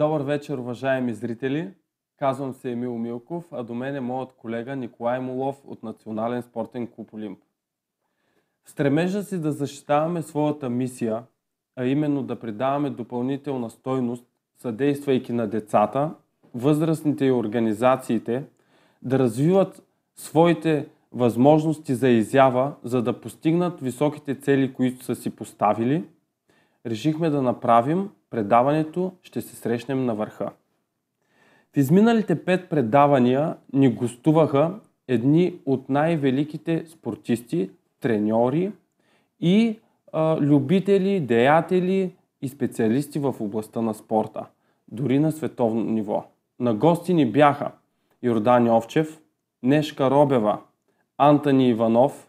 Добър вечер, уважаеми зрители! Казвам се Емил Милков, а до мен е моят колега Николай Молов от Национален спортен клуб Олимп. В стремежа си да защитаваме своята мисия, а именно да придаваме допълнителна стойност, съдействайки на децата, възрастните и организациите, да развиват своите възможности за изява, за да постигнат високите цели, които са си поставили, решихме да направим предаването «Ще се срещнем на върха». В изминалите пет предавания ни гостуваха едни от най-великите спортисти, треньори и а, любители, деятели и специалисти в областта на спорта, дори на световно ниво. На гости ни бяха Йордан Овчев, Нешка Робева, Антони Иванов,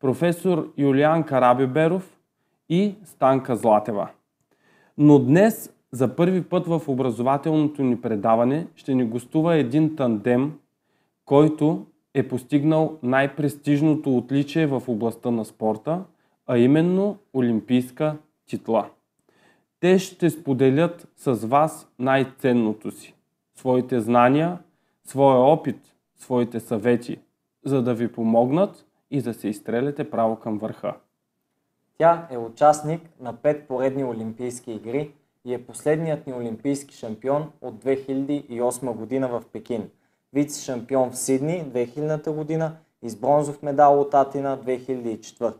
професор Юлиан Карабиберов и Станка Златева. Но днес за първи път в образователното ни предаване ще ни гостува един тандем, който е постигнал най-престижното отличие в областта на спорта, а именно олимпийска титла. Те ще споделят с вас най-ценното си – своите знания, своя опит, своите съвети, за да ви помогнат и да се изстреляте право към върха. Тя е участник на пет поредни Олимпийски игри и е последният ни олимпийски шампион от 2008 година в Пекин. Вице-шампион в Сидни 2000 година и с бронзов медал от Атина 2004.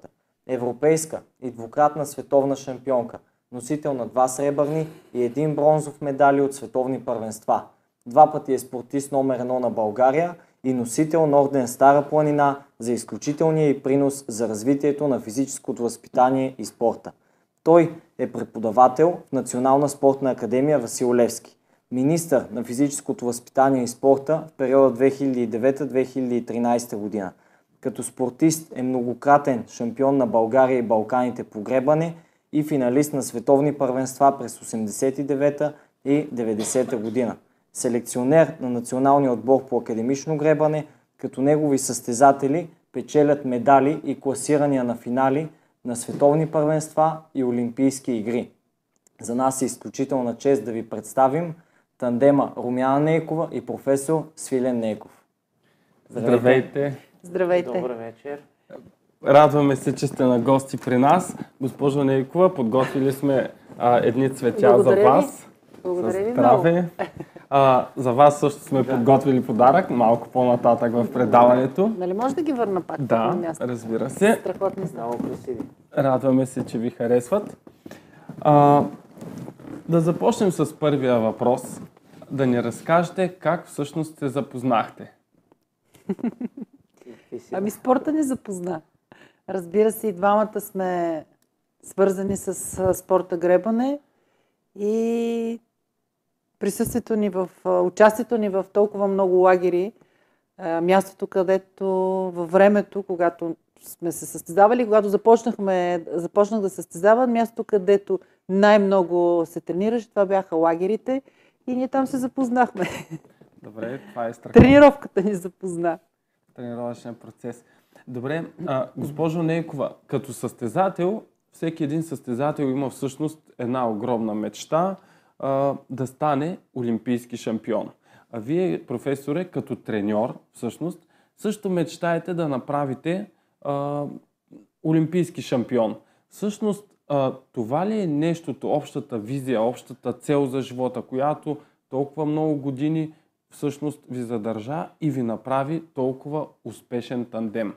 Европейска и двукратна световна шампионка, носител на два сребърни и един бронзов медали от световни първенства. Два пъти е спортист номер едно на България и носител на орден Стара планина за изключителния и принос за развитието на физическото възпитание и спорта. Той е преподавател в Национална спортна академия Васил Левски, министър на физическото възпитание и спорта в периода 2009-2013 година. Като спортист е многократен шампион на България и Балканите по гребане и финалист на световни първенства през 89 и 90 година. Селекционер на националния отбор по академично гребане, като негови състезатели печелят медали и класирания на финали – на световни първенства и олимпийски игри. За нас е изключителна чест да ви представим тандема Румяна Нейкова и професор Свилен Нейков. Здравейте! Здравейте! Добър вечер! Радваме се, че сте на гости при нас. Госпожо Нейкова, подготвили сме а, едни цветя Благодаря за вас. Благодаря ви здраве. много. А, за вас също сме подготвили подарък, малко по-нататък в предаването. Нали може да ги върна пак Да, на място? разбира се. Страхотни са. Много красиви. Радваме се, че ви харесват. А, да започнем с първия въпрос. Да ни разкажете как всъщност се запознахте. Ами спорта ни запозна. Разбира се, и двамата сме свързани с спорта гребане и присъствието ни в, участието ни в толкова много лагери, мястото, където във времето, когато сме се състезавали, когато започнахме, започнах да състезавам, мястото, където най-много се тренираше, това бяха лагерите и ние там се запознахме. Добре, това е страхотно. Тренировката ни запозна. тренировъчен процес. Добре, а, госпожо Нейкова, като състезател, всеки един състезател има всъщност една огромна мечта а, да стане олимпийски шампион. А вие, професоре, като треньор, всъщност, също мечтаете да направите а, олимпийски шампион. Всъщност, а, това ли е нещото, общата визия, общата цел за живота, която толкова много години всъщност ви задържа и ви направи толкова успешен тандем?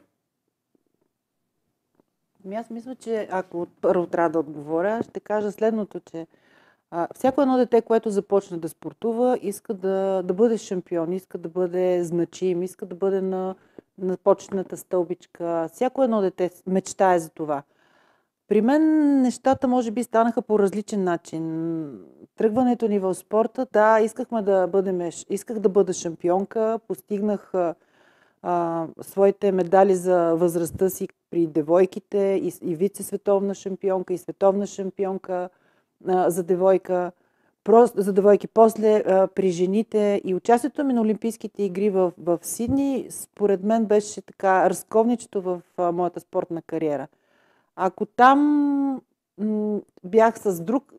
Ами аз мисля, че ако първо трябва да отговоря, ще кажа следното, че а, всяко едно дете, което започне да спортува, иска да, да бъде шампион, иска да бъде значим, иска да бъде на, на почетната стълбичка. Всяко едно дете мечтае за това. При мен нещата може би станаха по различен начин. Тръгването ни в спорта, да, искахме да бъдем, исках да бъда шампионка, постигнах а, своите медали за възрастта си при девойките и, и вице-световна шампионка, и световна шампионка за девойка. Просто, за девойки. После а, при жените и участието ми на Олимпийските игри в, в Сидни, според мен беше така разковничето в а, моята спортна кариера. Ако там м- бях с друг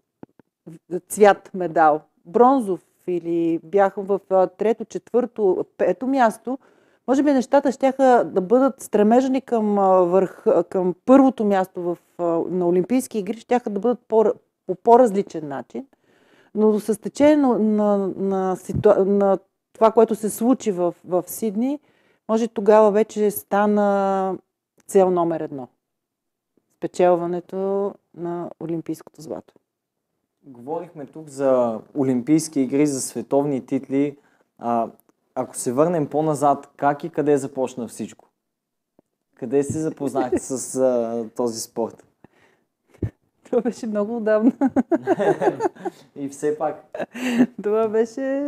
цвят медал, бронзов или бяха в а, трето, четвърто, пето място, може би нещата ще да бъдат стремежени към, върх, към първото място в, на Олимпийски игри, ще да бъдат по, по по-различен начин. Но с течение на, на, на, ситуа... на това, което се случи в, в Сидни, може тогава вече стана цел номер едно. Спечелването на Олимпийското злато. Говорихме тук за Олимпийски игри, за световни титли. А, ако се върнем по-назад, как и къде започна всичко? Къде се запознахте с а, този спорт? Това беше много отдавна. и все пак. Това беше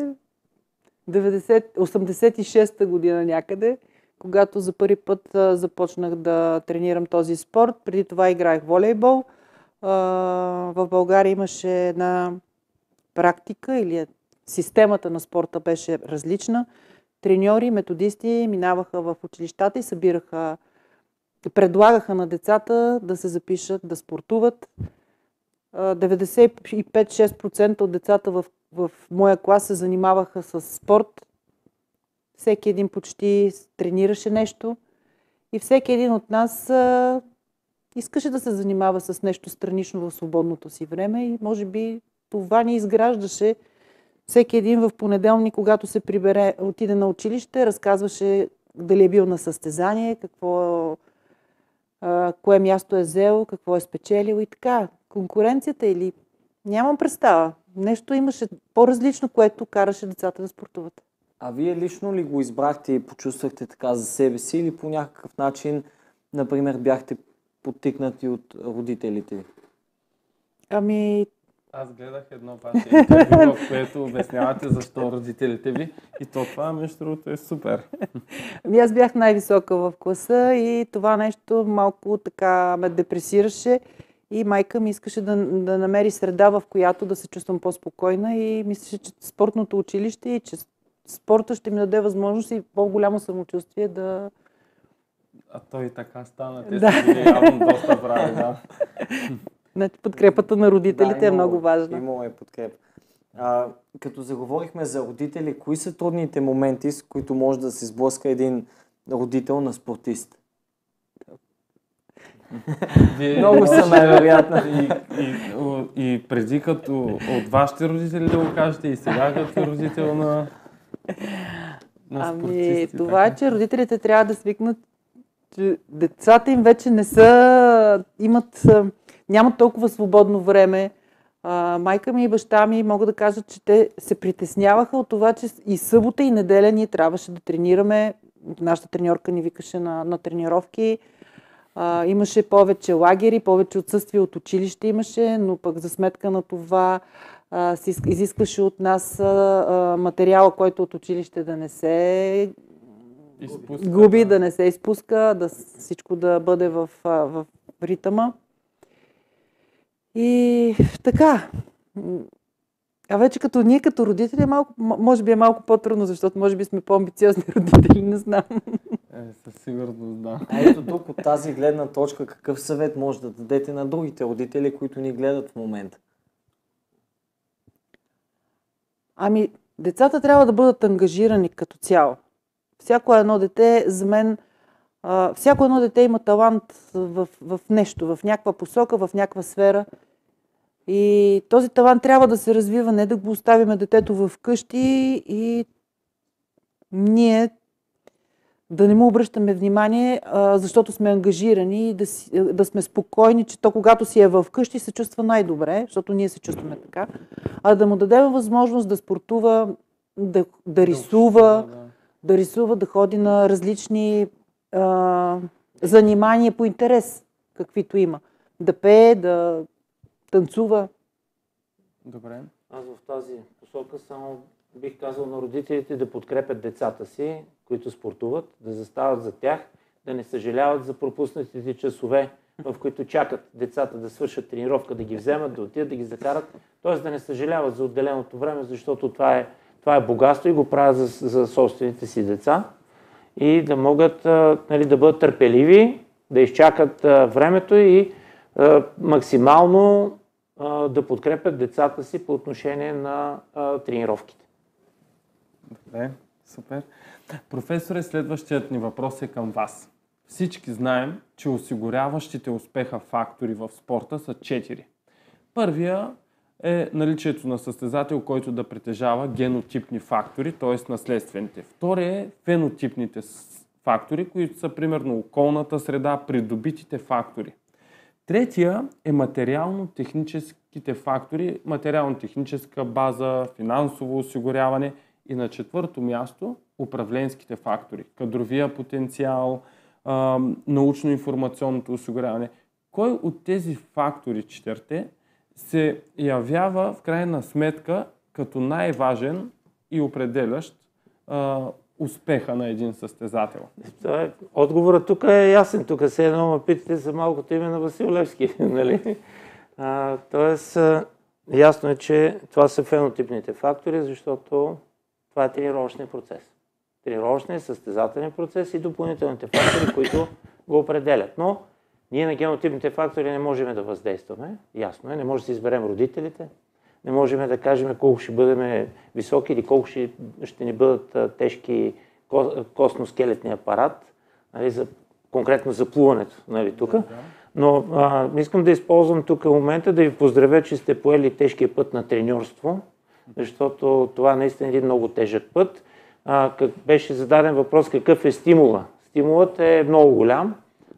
86-та година някъде, когато за първи път а, започнах да тренирам този спорт. Преди това играех волейбол. А, в България имаше една практика или системата на спорта беше различна. Треньори, методисти минаваха в училищата и събираха, предлагаха на децата да се запишат, да спортуват. 95-6% от децата в, в моя клас се занимаваха с спорт. Всеки един почти тренираше нещо. И всеки един от нас а, искаше да се занимава с нещо странично в свободното си време и може би това ни изграждаше. Всеки един в понеделник, когато се прибере, отиде на училище, разказваше дали е бил на състезание, какво, а, кое място е взел, какво е спечелил и така конкуренцията или нямам представа. Нещо имаше по-различно, което караше децата да спортуват. А вие лично ли го избрахте и почувствахте така за себе си или по някакъв начин, например, бяхте подтикнати от родителите ви? Ами... Аз гледах едно ваше интервю, в което обяснявате защо родителите ви и то това, между другото, е супер. Ами аз бях най-висока в класа и това нещо малко така ме депресираше и майка ми искаше да, да намери среда, в която да се чувствам по-спокойна и мислеше, че спортното училище и че спорта ще ми даде възможност и по-голямо самочувствие да... А той така стана. Те да. са явно доста прави, да. Значи подкрепата на родителите да, е много важна. Имало е подкрепа. А, като заговорихме за родители, кои са трудните моменти, с които може да се сблъска един родител на спортист? Вие Много са най-вероятно. И, и, и преди като от вашите родители да го кажете и сега като родител на, на Ами, това е, че родителите трябва да свикнат, че децата им вече не са, имат, нямат толкова свободно време. А, майка ми и баща ми могат да кажат, че те се притесняваха от това, че и събота и неделя ние трябваше да тренираме. Нашата треньорка ни викаше на, на тренировки а, имаше повече лагери, повече отсъствие от училище имаше, но пък за сметка на това а, се изискваше от нас а, материала, който от училище да не се изпуска, губи, да. да не се изпуска, да всичко да бъде в, в ритъма. И така, а вече като ние като родители, е малко, може би е малко по-трудно, защото може би сме по-амбициозни родители, не знам. Е, със сигурност да. А ето тук от тази гледна точка, какъв съвет може да дадете на другите родители, които ни гледат в момента? Ами, децата трябва да бъдат ангажирани като цяло. Всяко едно дете, за мен, а, всяко едно дете има талант в, в нещо, в някаква посока, в някаква сфера – и този талант трябва да се развива, не да го оставиме детето в къщи и ние да не му обръщаме внимание, защото сме ангажирани и да, си, да сме спокойни, че то когато си е в къщи се чувства най-добре, защото ние се чувстваме така, а да му дадем възможност да спортува, да, да рисува, да, да рисува, да ходи на различни а, занимания по интерес, каквито има. Да пее, да танцува. Добре. Аз в тази посока само бих казал на родителите да подкрепят децата си, които спортуват, да застават за тях, да не съжаляват за пропуснатите часове, в които чакат децата да свършат тренировка, да ги вземат, да отидат, да ги закарат. Т.е. да не съжаляват за отделеното време, защото това е, това е богатство и го правят за, за собствените си деца. И да могат нали, да бъдат търпеливи, да изчакат времето и максимално да подкрепят децата си по отношение на тренировките. Добре, супер. Професоре, следващият ни въпрос е към вас. Всички знаем, че осигуряващите успеха фактори в спорта са четири. Първия е наличието на състезател, който да притежава генотипни фактори, т.е. наследствените. Втория е фенотипните фактори, които са примерно околната среда, придобитите фактори. Третия е материално-техническите фактори, материално-техническа база, финансово осигуряване и на четвърто място управленските фактори, кадровия потенциал, научно-информационното осигуряване. Кой от тези фактори, четирте, се явява в крайна сметка като най-важен и определящ успеха на един състезател? Отговорът тук е ясен. Тук се едно ме питате за малкото име на Васил Левски. Нали? А, тоест, ясно е, че това са фенотипните фактори, защото това е тренировъчния процес. Тренировъчния, състезателен процес и допълнителните фактори, които го определят. Но ние на генотипните фактори не можем да въздействаме. Ясно е, не може да си изберем родителите, не можем да кажем колко ще бъдем високи или колко ще, ще ни бъдат тежки костно-скелетни апарат, нали, за, конкретно за плуването нали, тук. Но а, искам да използвам тук момента да ви поздравя, че сте поели тежкия път на треньорство, защото това наистина е един много тежък път. А, как беше зададен въпрос какъв е стимула. Стимулът е много голям,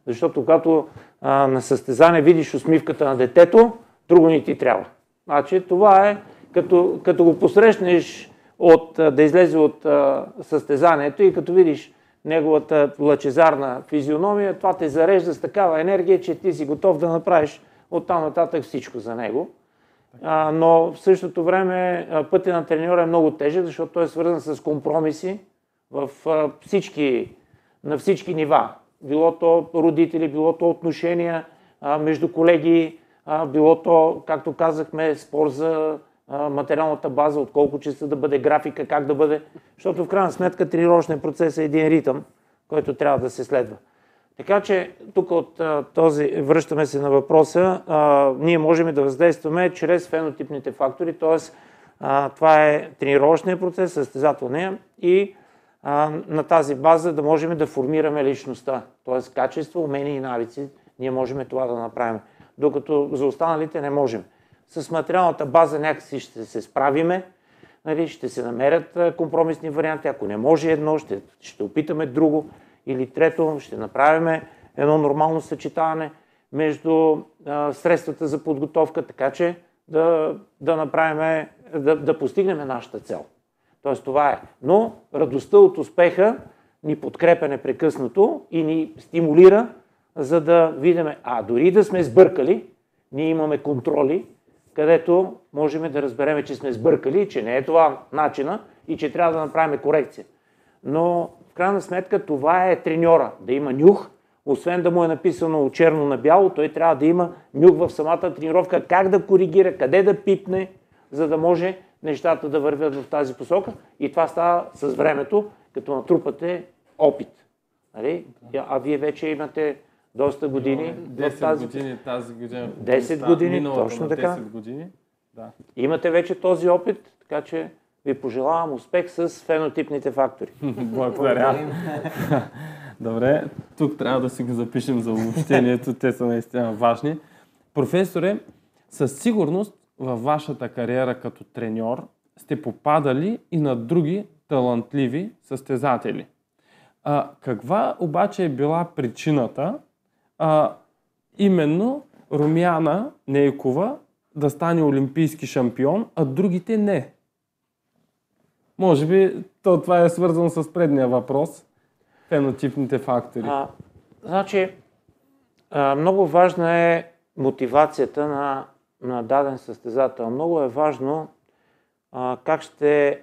защото когато а, на състезание видиш усмивката на детето, друго ни ти трябва. Значи това е като, като го посрещнеш от, да излезе от състезанието и като видиш неговата лъчезарна физиономия, това те зарежда с такава енергия, че ти си готов да направиш от там нататък всичко за него. А, но в същото време пътя на треньора е много тежък, защото той е свързан с компромиси в а, всички, на всички нива. Било то родители, било то отношения а, между колеги, а, било то, както казахме, спор за а, материалната база, от колко часа да бъде графика, как да бъде. Защото в крайна сметка тренировъчният процес е един ритъм, който трябва да се следва. Така че тук от а, този, връщаме се на въпроса, а, ние можем да въздействаме чрез фенотипните фактори, т.е. това е тренировъчният процес, състезателния и на тази база да можем да формираме личността, т.е. качество, умения и навици, ние можем това да направим докато за останалите не можем. С материалната база някакси ще се справиме, нали, ще се намерят компромисни варианти. Ако не може едно, ще, ще опитаме друго. Или трето, ще направим едно нормално съчетаване между а, средствата за подготовка, така че да, да направим, да, да постигнем нашата цел. Тоест това е. Но радостта от успеха ни подкрепя непрекъснато и ни стимулира за да видим, а дори да сме сбъркали, ние имаме контроли, където можем да разберем, че сме сбъркали, че не е това начина и че трябва да направим корекция. Но в крайна сметка това е треньора, да има нюх, освен да му е написано черно на бяло, той трябва да има нюх в самата тренировка, как да коригира, къде да пипне, за да може нещата да вървят в тази посока. И това става с времето, като натрупате опит. Нали? А вие вече имате доста години. 10 тази... години тази година. 10 години, точно така. 10 години. Да. Имате вече този опит, така че ви пожелавам успех с фенотипните фактори. Благодаря. Добре, тук трябва да си го запишем за обобщението, те са наистина важни. Професоре, със сигурност във вашата кариера като треньор сте попадали и на други талантливи състезатели. А, каква обаче е била причината а, именно Румяна Нейкова да стане олимпийски шампион, а другите не. Може би то, това е свързано с предния въпрос. Фенотипните фактори. А, значи, а, много важна е мотивацията на, на даден състезател. Много е важно а, как, ще,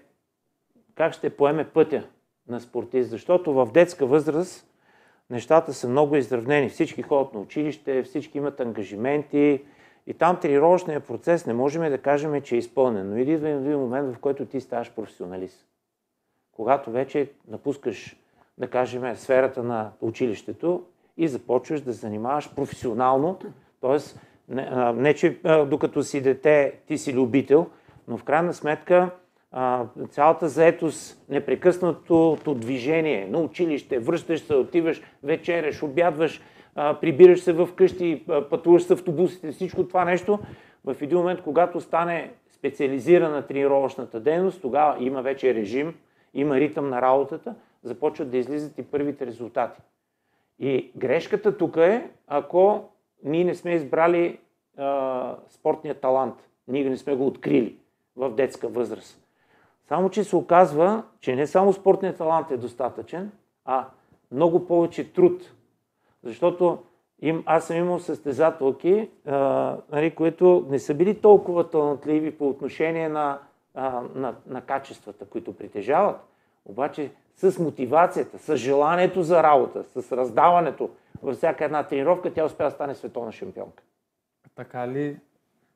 как ще поеме пътя на спортист. Защото в детска възраст нещата са много изравнени. Всички ходят на училище, всички имат ангажименти и там тренировъчният процес не можем да кажем, че е изпълнен. Но идва един момент, в който ти ставаш професионалист. Когато вече напускаш, да кажем, сферата на училището и започваш да занимаваш професионално, т.е. Не, не че докато си дете ти си любител, но в крайна сметка цялата заетост, непрекъснатото движение на училище, връщаш се, отиваш, вечеряш, обядваш, прибираш се в къщи, пътуваш с автобусите, всичко това нещо, в един момент, когато стане специализирана тренировъчната дейност, тогава има вече режим, има ритъм на работата, започват да излизат и първите резултати. И грешката тук е, ако ние не сме избрали а, спортния талант, ние не сме го открили в детска възраст. Само, че се оказва, че не само спортният талант е достатъчен, а много повече труд. Защото им, аз съм имал състезателки, а, нали, които не са били толкова талантливи по отношение на, а, на, на качествата, които притежават, обаче с мотивацията, с желанието за работа, с раздаването във всяка една тренировка, тя успя да стане световна шампионка. Така ли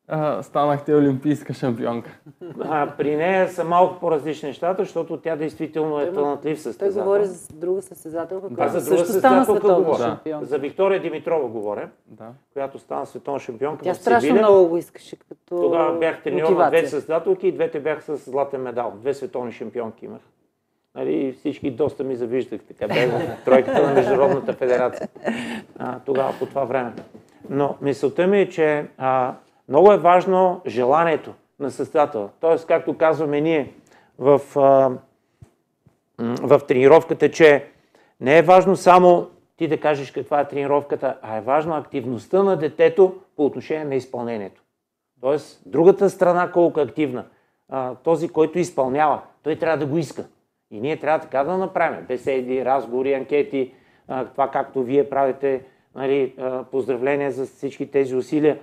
а, станахте олимпийска шампионка? А, при нея са малко по-различни нещата, защото тя действително е талантлив състезател. Той говори за друга състезателка, Да, която за друга също стана световна шампионка. За Виктория Димитрова говоря, Да. която стана световна шампионка Тя в страшно много го искаше като Тогава бях треньор на две състезателки и двете бях с златен медал. Две световни шампионки имах. Нали, всички доста ми завиждах. Така в тройката на Международната федерация. А, тогава, по това време. Но мисълта ми е, че а, много е важно желанието на състезателя. Тоест, както казваме ние в, в тренировката, че не е важно само ти да кажеш каква е тренировката, а е важно активността на детето по отношение на изпълнението. Тоест, другата страна колко е активна. Този, който изпълнява, той трябва да го иска. И ние трябва така да направим. Беседи, разговори, анкети, това както вие правите, нали, поздравления за всички тези усилия.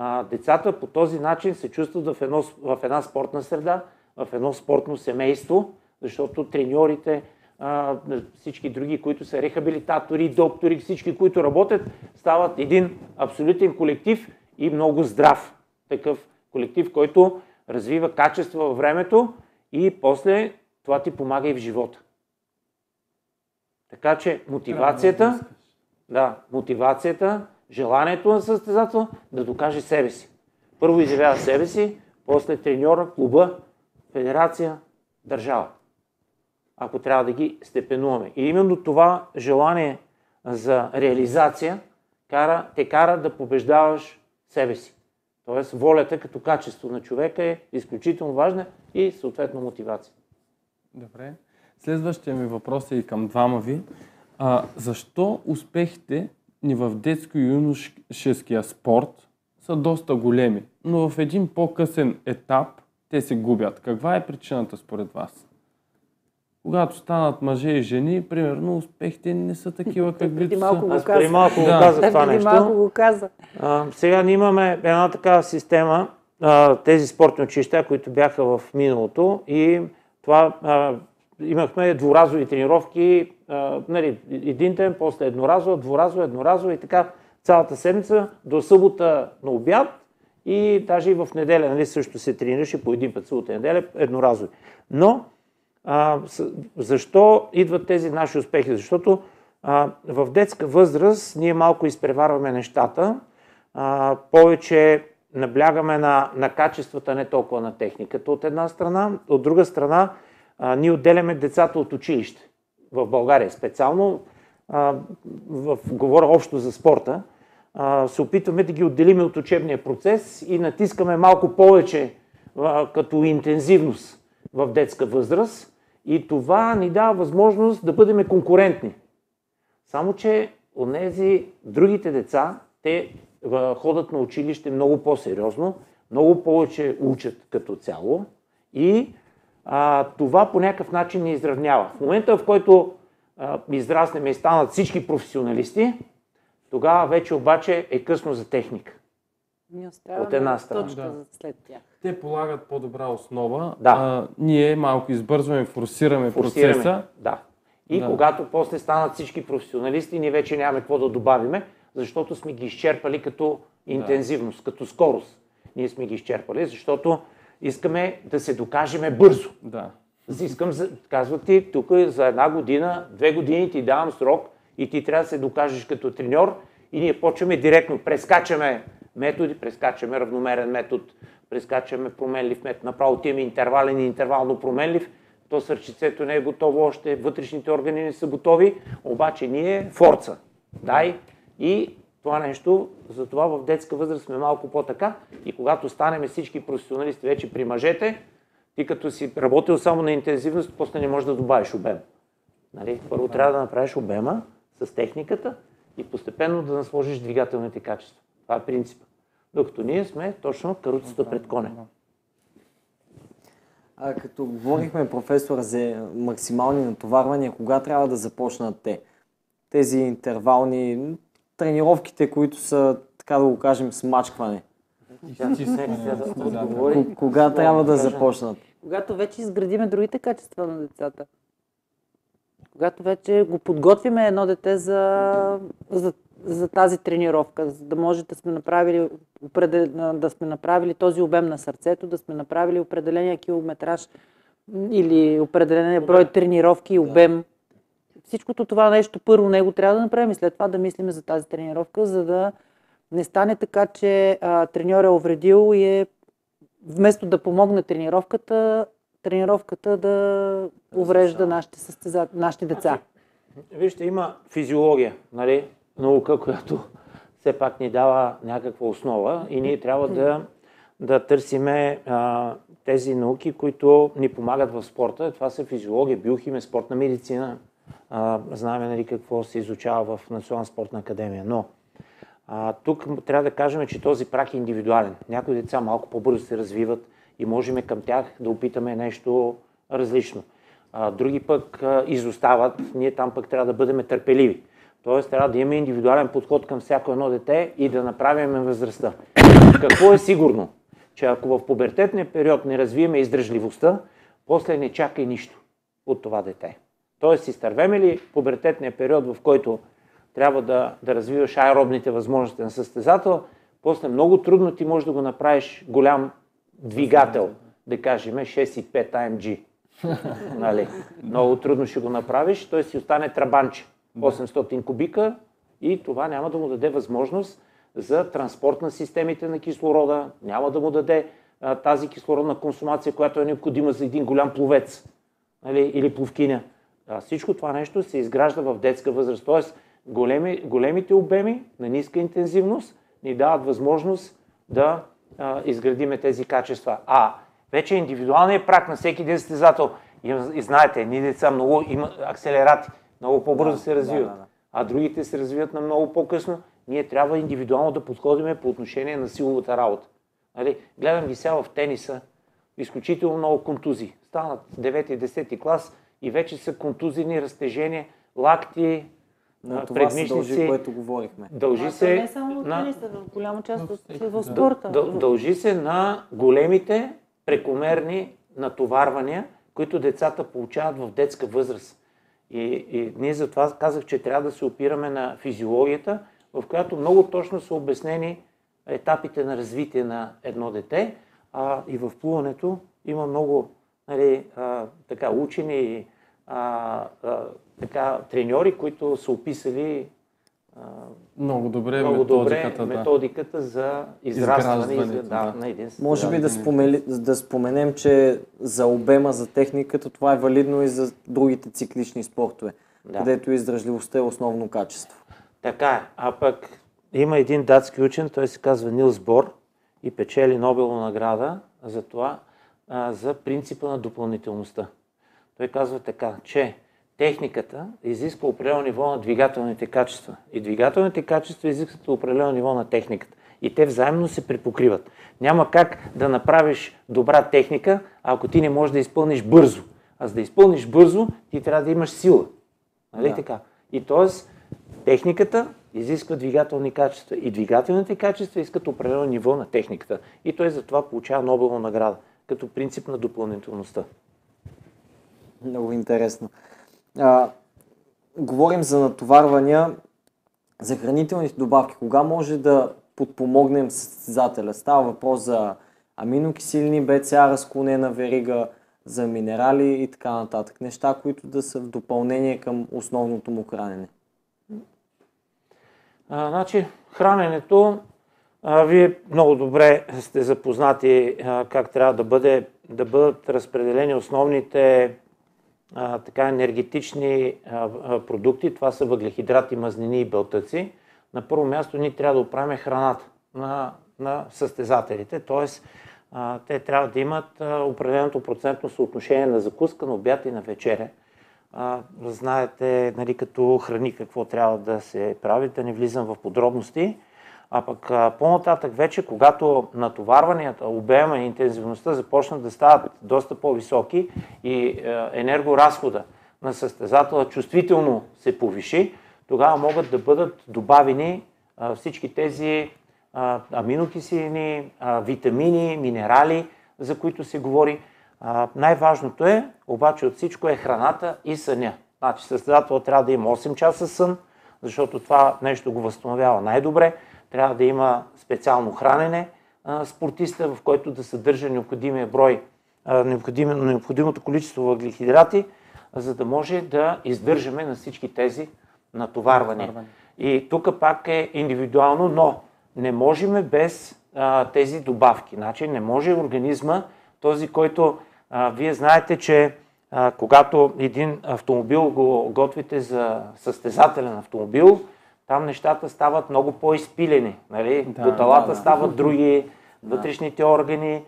А, децата по този начин се чувстват в, едно, в една спортна среда, в едно спортно семейство, защото треньорите, а, всички други, които са рехабилитатори, доктори, всички, които работят, стават един абсолютен колектив и много здрав такъв колектив, който развива качества във времето и после това ти помага и в живота. Така че мотивацията, да, мотивацията, желанието на състезател да докаже себе си. Първо изявява себе си, после треньора, клуба, федерация, държава. Ако трябва да ги степенуваме. И именно това желание за реализация кара, те кара да побеждаваш себе си. Тоест волята като качество на човека е изключително важна и съответно мотивация. Добре. Следващия ми въпрос е и към двама ви. А, защо успехите ни в детско-юношеския спорт са доста големи, но в един по-късен етап те се губят? Каква е причината според вас? Когато станат мъже и жени, примерно успехите не са такива, каквито малко са. го Аз каза. преди малко го Да. казах Той това преди нещо. малко го каза. А, сега ние имаме една такава система, а, тези спортни училища, които бяха в миналото и това а, имахме дворазови тренировки, а, нали, един ден, после едноразова, дворазова, едноразова и така цялата седмица до събота на обяд и даже и в неделя нали, също се тренираше по един път събота и неделя, едноразови. Но а, защо идват тези наши успехи? Защото а, в детска възраст ние малко изпреварваме нещата, а, повече наблягаме на, на качествата, не толкова на техниката от една страна. От друга страна, а, ние отделяме децата от училище. В България специално, а, в, говоря общо за спорта, а, се опитваме да ги отделиме от учебния процес и натискаме малко повече а, като интензивност в детска възраст. И това ни дава възможност да бъдем конкурентни. Само, че от тези другите деца, те ходят на училище много по-сериозно, много повече учат като цяло и а, това по някакъв начин ни изравнява. В момента, в който а, израснем и станат всички професионалисти, тогава вече обаче е късно за техника. Ни остава От една на страна. точка Да. за след тях. Те полагат по-добра основа. Да. А, ние малко избързваме, форсираме, Форсираме. процеса. Да. И Да. когато после станат всички професионалисти, ние вече нямаме какво да добавиме, защото сме ги изчерпали като интензивност, като скорост. Ние сме ги изчерпали, защото искаме да се докажеме бързо. Да. Искам, за- казва ти, тук за една година, две години ти давам срок и ти трябва да се докажеш като треньор и ние почваме директно, прескачаме методи, прескачаме равномерен метод, прескачаме променлив метод, направо отиваме интервален и интервално променлив, то сърчицето не е готово още, вътрешните органи не са готови, обаче ние форца. Дай и това нещо, затова в детска възраст сме малко по-така и когато станем всички професионалисти вече при мъжете, ти като си работил само на интензивност, после не можеш да добавиш обем. Нали? Първо трябва да направиш обема с техниката и постепенно да насложиш двигателните качества. Това е принципа. Докато ние сме точно каруцата пред коня. А като говорихме, професор, за максимални натоварвания, кога трябва да започнат те? Тези интервални тренировките, които са, така да го кажем, смачкване. Кога трябва да започнат? Когато вече изградиме другите качества на децата. Когато вече го подготвиме едно дете за, за, за тази тренировка, за да може да сме направили да сме направили този обем на сърцето, да сме направили определения километраж или определения брой тренировки и обем. Всичкото това нещо първо него трябва да направим и след това да мислим за тази тренировка, за да не стане така, че а, треньор е увредил и е вместо да помогне тренировката, тренировката да уврежда нашите, състеза... нашите деца. Вижте, има физиология, нали? наука, която все пак ни дава някаква основа и ние трябва да, да търсиме а, тези науки, които ни помагат в спорта. Това са физиология, биохимия, спортна медицина. А, знаем нали, какво се изучава в Национална спортна академия. Но а, тук трябва да кажем, че този прак е индивидуален. Някои деца малко по-бързо се развиват и можем към тях да опитаме нещо различно. А, други пък а, изостават, ние там пък трябва да бъдем търпеливи. Тоест трябва да имаме индивидуален подход към всяко едно дете и да направим възрастта. Какво е сигурно? Че ако в пубертетния период не развиеме издръжливостта, после не чака и нищо от това дете. Тоест, изтървеме ли пубертетния период, в който трябва да, да развиваш аеробните възможности на състезател, после много трудно ти можеш да го направиш голям двигател, да кажем 6,5 AMG. нали? Много трудно ще го направиш, той си остане трабанче. 800 кубика и това няма да му даде възможност за транспорт на системите на кислорода, няма да му даде а, тази кислородна консумация, която е необходима за един голям пловец нали, или пловкиня. А, всичко това нещо се изгражда в детска възраст. Тоест, големи, големите обеми на ниска интензивност ни дават възможност да а, изградиме тези качества. А вече индивидуалният прак на всеки един състезател, и, и знаете, ние деца много има акселерати, много по-бързо да, се развиват, да, да, да. а другите се развиват на много по-късно. Ние трябва индивидуално да подходиме по отношение на силовата работа. Нали? Гледам ги сега в тениса, изключително много контузии. Станат 9-10 клас и вече са контузини, разтежения, лакти, на това се дължи, което говорихме. Дължи а, се не е само на... тениса, в голяма част от в спорта. Дъл, дължи се на големите прекомерни натоварвания, които децата получават в детска възраст. И, и ние затова казах, че трябва да се опираме на физиологията, в която много точно са обяснени етапите на развитие на едно дете. А, и в плуването има много нали, а, така, учени а, а, така, треньори, които са описали а, много добре много методиката, добре да. методиката за израстване и за, да, на един Може би да, спомели, да споменем, че за обема, за техниката, това е валидно и за другите циклични спортове, да. където издръжливостта е основно качество. Така е. А пък има един датски учен, той се казва Нилс Бор и печели Нобелова награда за това, а, за принципа на допълнителността. Той казва така, че техниката изисква определено ниво на двигателните качества. И двигателните качества изискват определено ниво на техниката. И те взаимно се припокриват. Няма как да направиш добра техника, ако ти не можеш да изпълниш бързо. А за да изпълниш бързо, ти трябва да имаш сила. Нали да. така? И т.е. техниката изисква двигателни качества. И двигателните качества искат определено ниво на техниката. И той затова получава Нобелова награда, като принцип на допълнителността. Много интересно. А, говорим за натоварвания, за хранителните добавки. Кога може да подпомогнем състезателя? Става въпрос за аминокиселини, БЦА, разклонена верига, за минерали и така нататък. Неща, които да са в допълнение към основното му хранене. А, значи, храненето вие много добре сте запознати как трябва да, бъде, да бъдат разпределени основните така, енергетични продукти. Това са въглехидрати, мазнини и белтъци. На първо място ние трябва да оправим храната на, на състезателите, т.е. те трябва да имат определеното процентно съотношение на закуска, на обяд и на вечеря. Знаете нали, като храни какво трябва да се прави, да не влизам в подробности. А пък по-нататък вече, когато натоварванията, обема и интензивността започнат да стават доста по-високи и енергоразхода на състезателя чувствително се повиши, тогава могат да бъдат добавени всички тези аминокиселини, витамини, минерали, за които се говори. Най-важното е, обаче от всичко е храната и съня. Значи състезател трябва да има 8 часа сън, защото това нещо го възстановява най-добре трябва да има специално хранене а, спортиста, в който да съдържа необходимия брой, а, необходим, необходимото количество въглехидрати, за да може да издържаме на всички тези натоварвания. И тук пак е индивидуално, но не можем без а, тези добавки. Значи не може организма, този, който а, вие знаете, че а, когато един автомобил го готвите за състезателен автомобил, там нещата стават много по-изпилени. Нали? Да, Поталата да, да. стават други, вътрешните органи,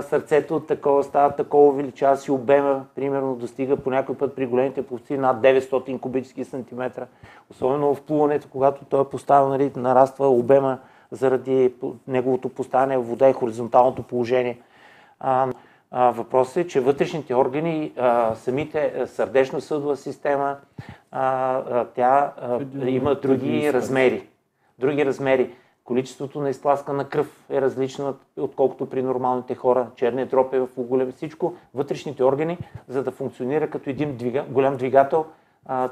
сърцето от такова става такова увеличава си обема, примерно достига по някой път при големите пловци над 900 кубически сантиметра. Особено в плуването, когато той е поставил, нали, нараства обема заради неговото поставяне в вода и хоризонталното положение. Въпросът е, че вътрешните органи, самите сърдечно-съдова система, тя има други размери. Други размери. Количеството на изтласкана кръв е различно, отколкото при нормалните хора. Черният дроп е в голем всичко. Вътрешните органи, за да функционира като един двига, голям двигател,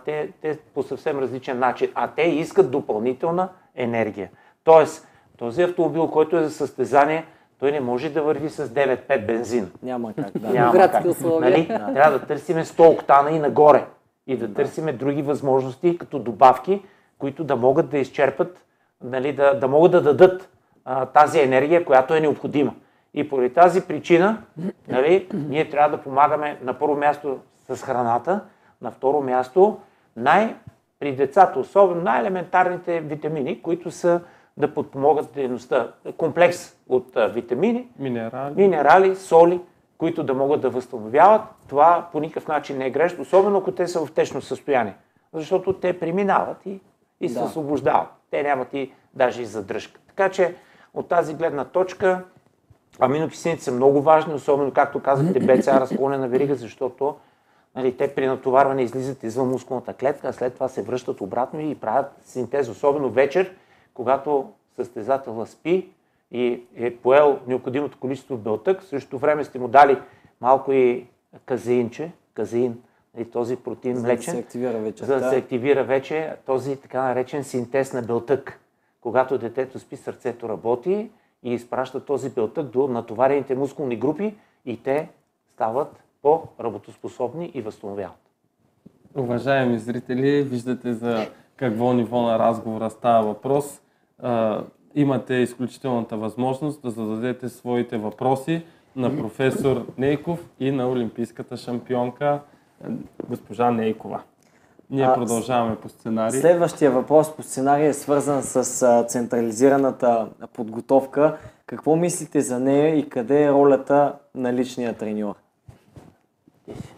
те, те по съвсем различен начин. А те искат допълнителна енергия. Тоест, този автомобил, който е за състезание, той не може да върви с 9-5 бензин. Няма как. Да. Няма как. Нали? Трябва да търсиме 100 октана и нагоре. И да, да. търсиме други възможности, като добавки, които да могат да изчерпат, нали, да, да могат да дадат а, тази енергия, която е необходима. И поради тази причина, нали, ние трябва да помагаме на първо място с храната, на второ място най- при децата, особено най-елементарните витамини, които са да подпомогат дейността. Комплекс от витамини, минерали. минерали, соли, които да могат да възстановяват. Това по никакъв начин не е грешно, особено ако те са в течно състояние. Защото те преминават и, и се да. освобождават. Те нямат и даже и задръжка. Така че от тази гледна точка аминокиселините са много важни, особено както казахте БЦА разклонена верига, защото нали, те при натоварване излизат извън мускулната клетка, а след това се връщат обратно и правят синтез, особено вечер, когато състезателът спи и е поел необходимото количество белтък, също време сте му дали малко и казеинче, казеин, и този протеин млечен, за да се активира вече, за да се активира вече този така наречен синтез на белтък. Когато детето спи, сърцето работи и изпраща този белтък до натоварените мускулни групи и те стават по-работоспособни и възстановяват. Уважаеми зрители, виждате за какво ниво на разговора става въпрос. А, имате изключителната възможност да зададете своите въпроси на професор Нейков и на олимпийската шампионка госпожа Нейкова. Ние а, продължаваме по сценарий. Следващия въпрос по сценарий е свързан с а, централизираната подготовка. Какво мислите за нея и къде е ролята на личния треньор?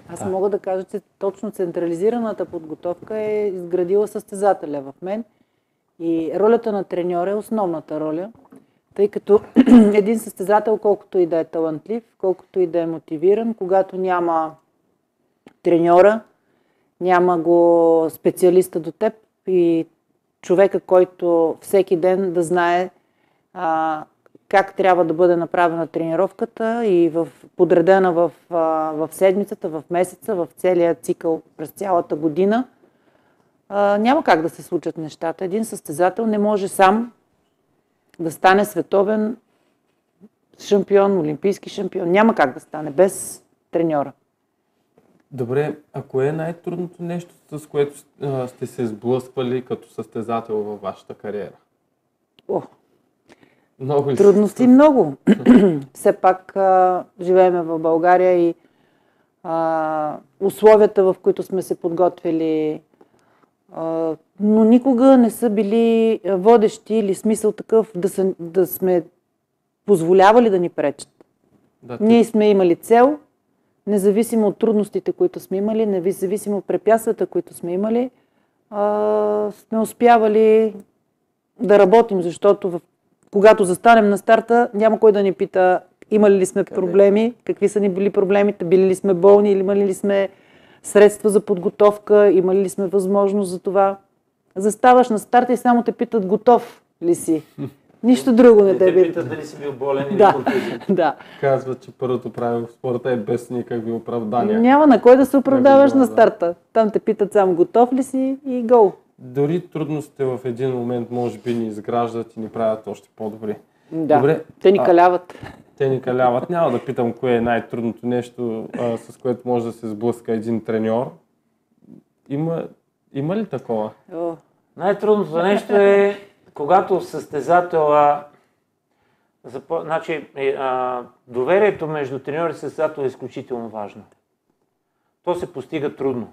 Аз мога да кажа, че точно централизираната подготовка е изградила състезателя в мен. И ролята на треньора е основната роля, тъй като един състезател, колкото и да е талантлив, колкото и да е мотивиран, когато няма треньора, няма го специалиста до теб и човека, който всеки ден да знае а, как трябва да бъде направена тренировката и в, подредена в, в седмицата, в месеца, в целия цикъл през цялата година, а, няма как да се случат нещата. Един състезател не може сам да стане световен шампион, олимпийски шампион. Няма как да стане без треньора. Добре, а кое е най-трудното нещо, с което а, сте се сблъсквали като състезател във вашата кариера? О, Много ли Трудности много. Все пак а, живееме в България и а, условията, в които сме се подготвили, но никога не са били водещи или смисъл такъв да, са, да сме позволявали да ни пречат. Да, ти- Ние сме имали цел, независимо от трудностите, които сме имали, независимо от препятствията, които сме имали, а, сме успявали да работим, защото в, когато застанем на старта, няма кой да ни пита имали ли сме проблеми, какви са ни били проблемите, били ли сме болни, или имали ли сме средства за подготовка, имали ли сме възможност за това. Заставаш на старта и само те питат готов ли си. Нищо друго не Не те те питат. дали си бил болен или Да. Да. Казват, че първото правило в спорта е без никакви оправдания. Няма на кой да се оправдаваш на старта. Там те питат само готов ли си и гол. Дори трудностите в един момент може би ни изграждат и ни правят още по-добри. Да. Добре. Те ни А- каляват. Те ни каляват. Няма да питам кое е най-трудното нещо, а, с което може да се сблъска един треньор. Има, има ли такова? О, Най-трудното нещо е, когато състезателя Запо... Значи, е, а, доверието между треньор и състезател е изключително важно. То се постига трудно.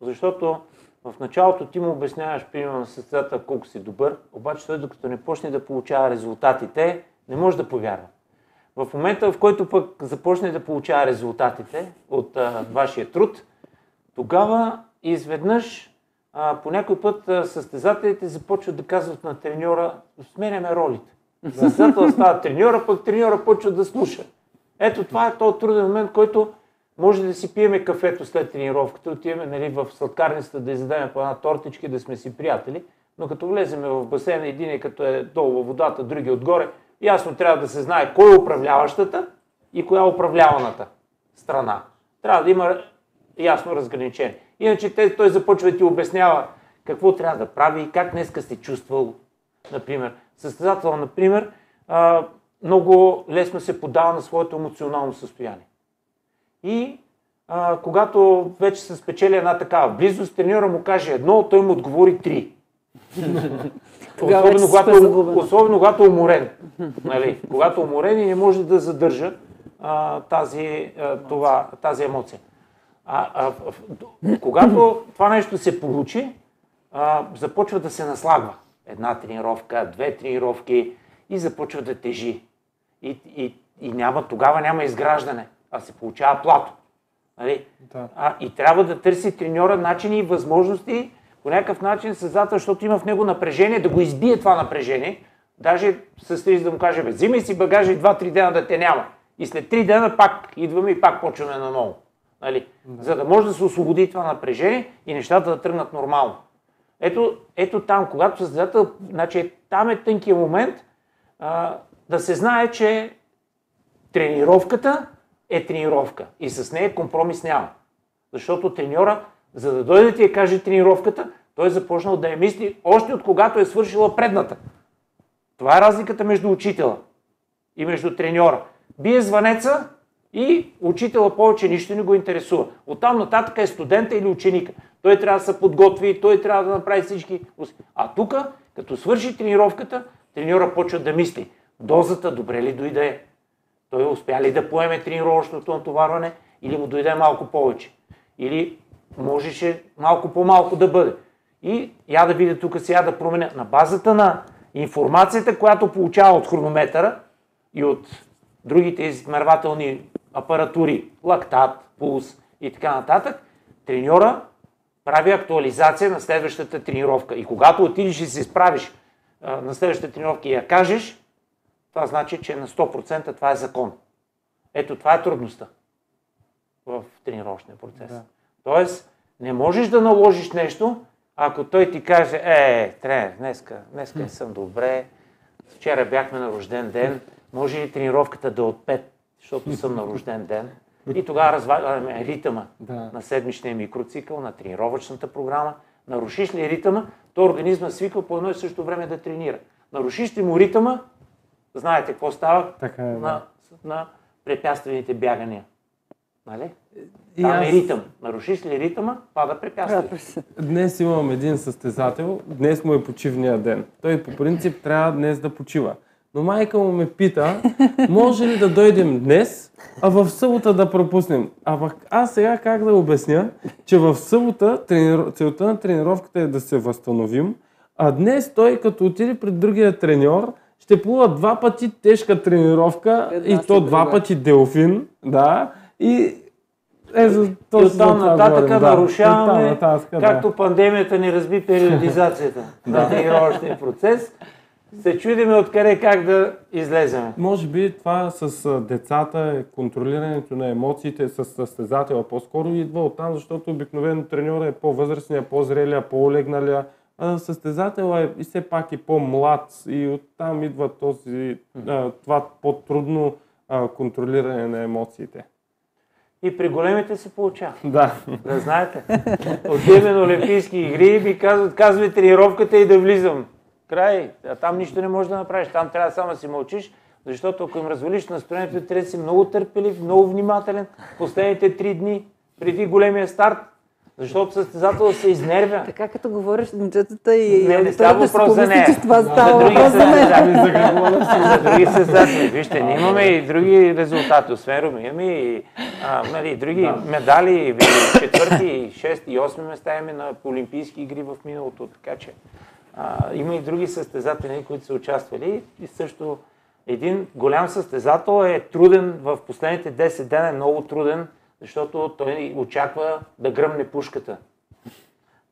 Защото в началото ти му обясняваш, примерно, на състезател колко си добър, обаче той докато не почне да получава резултатите, не може да повярва. В момента, в който пък започне да получава резултатите от а, вашия труд, тогава изведнъж а, по някой път а, състезателите започват да казват на треньора, сменяме ролите. Състезател става треньора, пък треньора почва да слуша. Ето това е този труден момент, който може да си пиеме кафето след тренировката, отиваме нали, в сладкарницата да изядем по една тортичка да сме си приятели, но като влеземе в басейна, един е като е долу във водата, други отгоре, ясно трябва да се знае кой е управляващата и коя е управляваната страна. Трябва да има ясно разграничение. Иначе той започва да ти обяснява какво трябва да прави и как днеска се чувствал, например. Състезател, например, много лесно се подава на своето емоционално състояние. И а, когато вече се спечели една такава близост, треньора му каже едно, той му отговори три. Тогава особено, когато, особено когато е уморен. Нали? Когато уморен и не може да задържа а, тази, а, това, тази емоция. А, а, в- когато това нещо се получи, а, започва да се наслагва. Една тренировка, две тренировки и започва да тежи. И, и, и няма, тогава няма изграждане, а се получава плато. Нали? Да. А, и трябва да търси треньора начини и възможности по някакъв начин създател, защото има в него напрежение, да го избие това напрежение. Даже с риск да му каже, бе, взимай си багажа и 2-3 дена да те няма. И след 3 дена пак идваме и пак почваме наново. Нали? За да може да се освободи това напрежение и нещата да тръгнат нормално. Ето, ето там, когато създател, значи там е тънкият момент а, да се знае, че тренировката е тренировка и с нея компромис няма. Защото треньора, за да дойде да ти я каже тренировката, той е започнал да я мисли още от когато е свършила предната. Това е разликата между учителя и между треньора. Бие звънеца и учителя повече нищо не го интересува. Оттам нататък е студента или ученика. Той трябва да се подготви, той трябва да направи всички. А тук, като свърши тренировката, треньора почва да мисли. Дозата добре ли дойде? Той успя ли да поеме тренировъчното натоварване или му дойде малко повече? Или можеше малко по-малко да бъде? И я да видя тук сега да променя. На базата на информацията, която получава от хронометъра и от другите измервателни апаратури, лактат, пулс и така нататък, треньора прави актуализация на следващата тренировка. И когато отидеш и се справиш а, на следващата тренировка и я кажеш, това значи, че на 100% това е закон. Ето това е трудността в тренировъчния процес. Да. Тоест, не можеш да наложиш нещо, ако той ти каже, е, тренер, днеска, днеска не съм добре, вчера бяхме на рожден ден, може ли тренировката да е от 5, защото съм на рожден ден? И тогава разваляме ритъма Да. на седмичния микроцикъл, на тренировъчната програма. Нарушиш ли ритъма, то организма свиква по едно и също време да тренира. Нарушиш ли му ритъма, знаете какво става Така е, да. на, на препятствените бягания. Нали? И Там аз- е ритъм. Нарушиш ли ритъма, пада препятствие. Днес имам един състезател, днес му е почивния ден. Той по принцип трябва днес да почива. Но майка му ме пита, може ли да дойдем днес, а в събота да пропуснем. А пък аз сега как да обясня, че в събота тренир... целта на тренировката е да се възстановим, а днес той като отиде пред другия треньор, ще плува два пъти тежка тренировка Една и то два пъти делфин, да, и е за И точно оттам нататък да. нарушаваме, Оттам нататък, да. както пандемията ни разби периодизацията на тренировъчния процес, се чудиме откъде как да излеземе. Може би това с децата, контролирането на емоциите с състезателя по-скоро идва оттам, защото обикновено треньора е по-възрастния, по-зрелия, по-олегналия, а състезателя е и все пак и по-млад и оттам идва този, това по-трудно контролиране на емоциите. И при големите се получава. Да. Да знаете. Отиваме на Олимпийски игри и ми казват, казвай тренировката и да влизам. Край. А там нищо не можеш да направиш. Там трябва само да си мълчиш, защото ако им развалиш настроението, трябва да си много търпелив, много внимателен последните три дни преди големия старт. Защото състезател се изнервя. Така като говориш момчетата и Не, не става въпрос за нея. че това За става други въпрос за мен. състезатели. За други състезатели. Вижте, ние имаме и други резултати, освен Руми. Имаме и а, нали, други Да. медали, и четвърти, шести и осми места имаме на Олимпийски игри в миналото. Така че а, има и други състезатели, които са участвали. И също един голям състезател е труден в последните 10 дена, е много труден, защото той очаква да гръмне пушката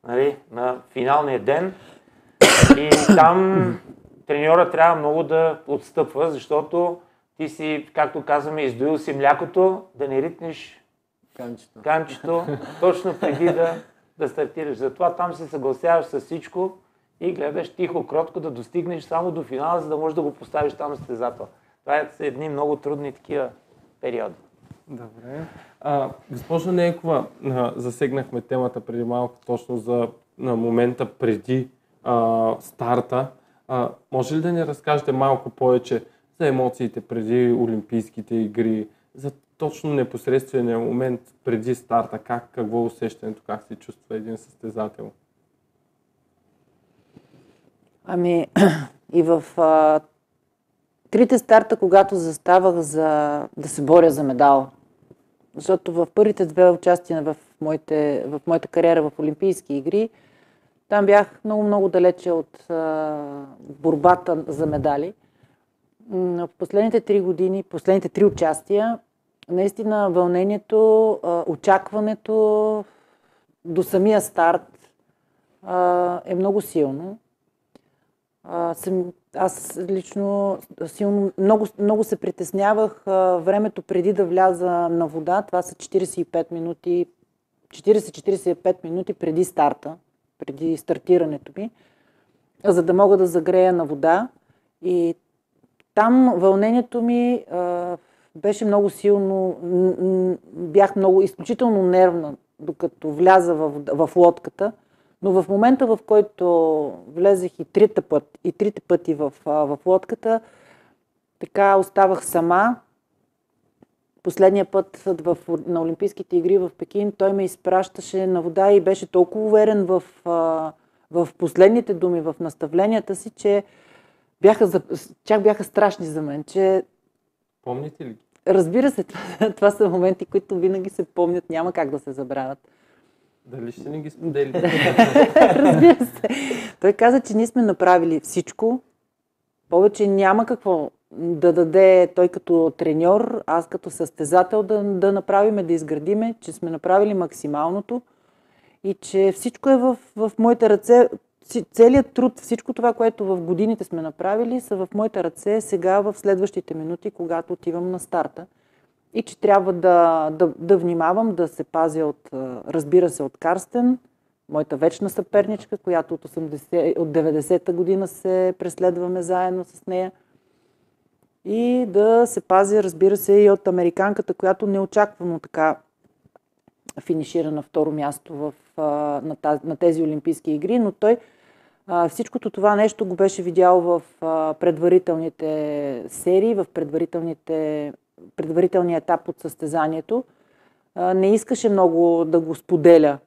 нали, на финалния ден. И там треньора трябва много да отстъпва, защото ти си, както казваме, издоил си млякото, да не ритнеш Камчето. камчето точно преди да, да стартираш. Затова там се съгласяваш с всичко и гледаш тихо, кротко да достигнеш само до финала, за да можеш да го поставиш там състезател. Това е едни много трудни такива периоди. Добре. А, госпожо Нейкова, засегнахме темата преди малко точно за на момента преди а, старта. А, може ли да ни разкажете малко повече за емоциите преди Олимпийските игри, за точно непосредствения момент преди старта, как, какво е усещането, как се чувства един състезател? Ами, и в а, трите старта, когато заставах за да се боря за медал, защото в първите две участия в, моите, в моята кариера в Олимпийски игри, там бях много-много далече от а, борбата за медали. М, В последните три години, последните три участия, наистина вълнението, а, очакването до самия старт а, е много силно. А, съм, аз лично силно, много, много се притеснявах времето преди да вляза на вода. Това са 45 минути, 40-45 минути преди старта, преди стартирането ми, за да мога да загрея на вода. И там вълнението ми а, беше много силно, бях много изключително нервна, докато вляза в, в лодката. Но в момента, в който влезех и трите, път, и трите пъти в, в лодката, така оставах сама. Последния път в, на Олимпийските игри в Пекин той ме изпращаше на вода и беше толкова уверен в, в последните думи, в наставленията си, че бяха, чак бяха страшни за мен, че Помните ли? разбира се, това, това са моменти, които винаги се помнят, няма как да се забравят. Дали ще ни ги споделите? Разбира се. Той каза, че ние сме направили всичко. Повече няма какво да даде той като треньор, аз като състезател да, да направиме, да изградиме, че сме направили максималното и че всичко е в, в моите ръце. Целият труд, всичко това, което в годините сме направили, са в моите ръце сега в следващите минути, когато отивам на старта. И че трябва да, да, да внимавам, да се пазя от, разбира се, от Карстен, моята вечна съперничка, която от, 80, от 90-та година се преследваме заедно с нея. И да се пази, разбира се, и от американката, която неочаквано така финишира на второ място в, на, тези Олимпийски игри, но той всичкото това нещо го беше видял в предварителните серии, в предварителните, предварителния етап от състезанието. Не искаше много да го споделя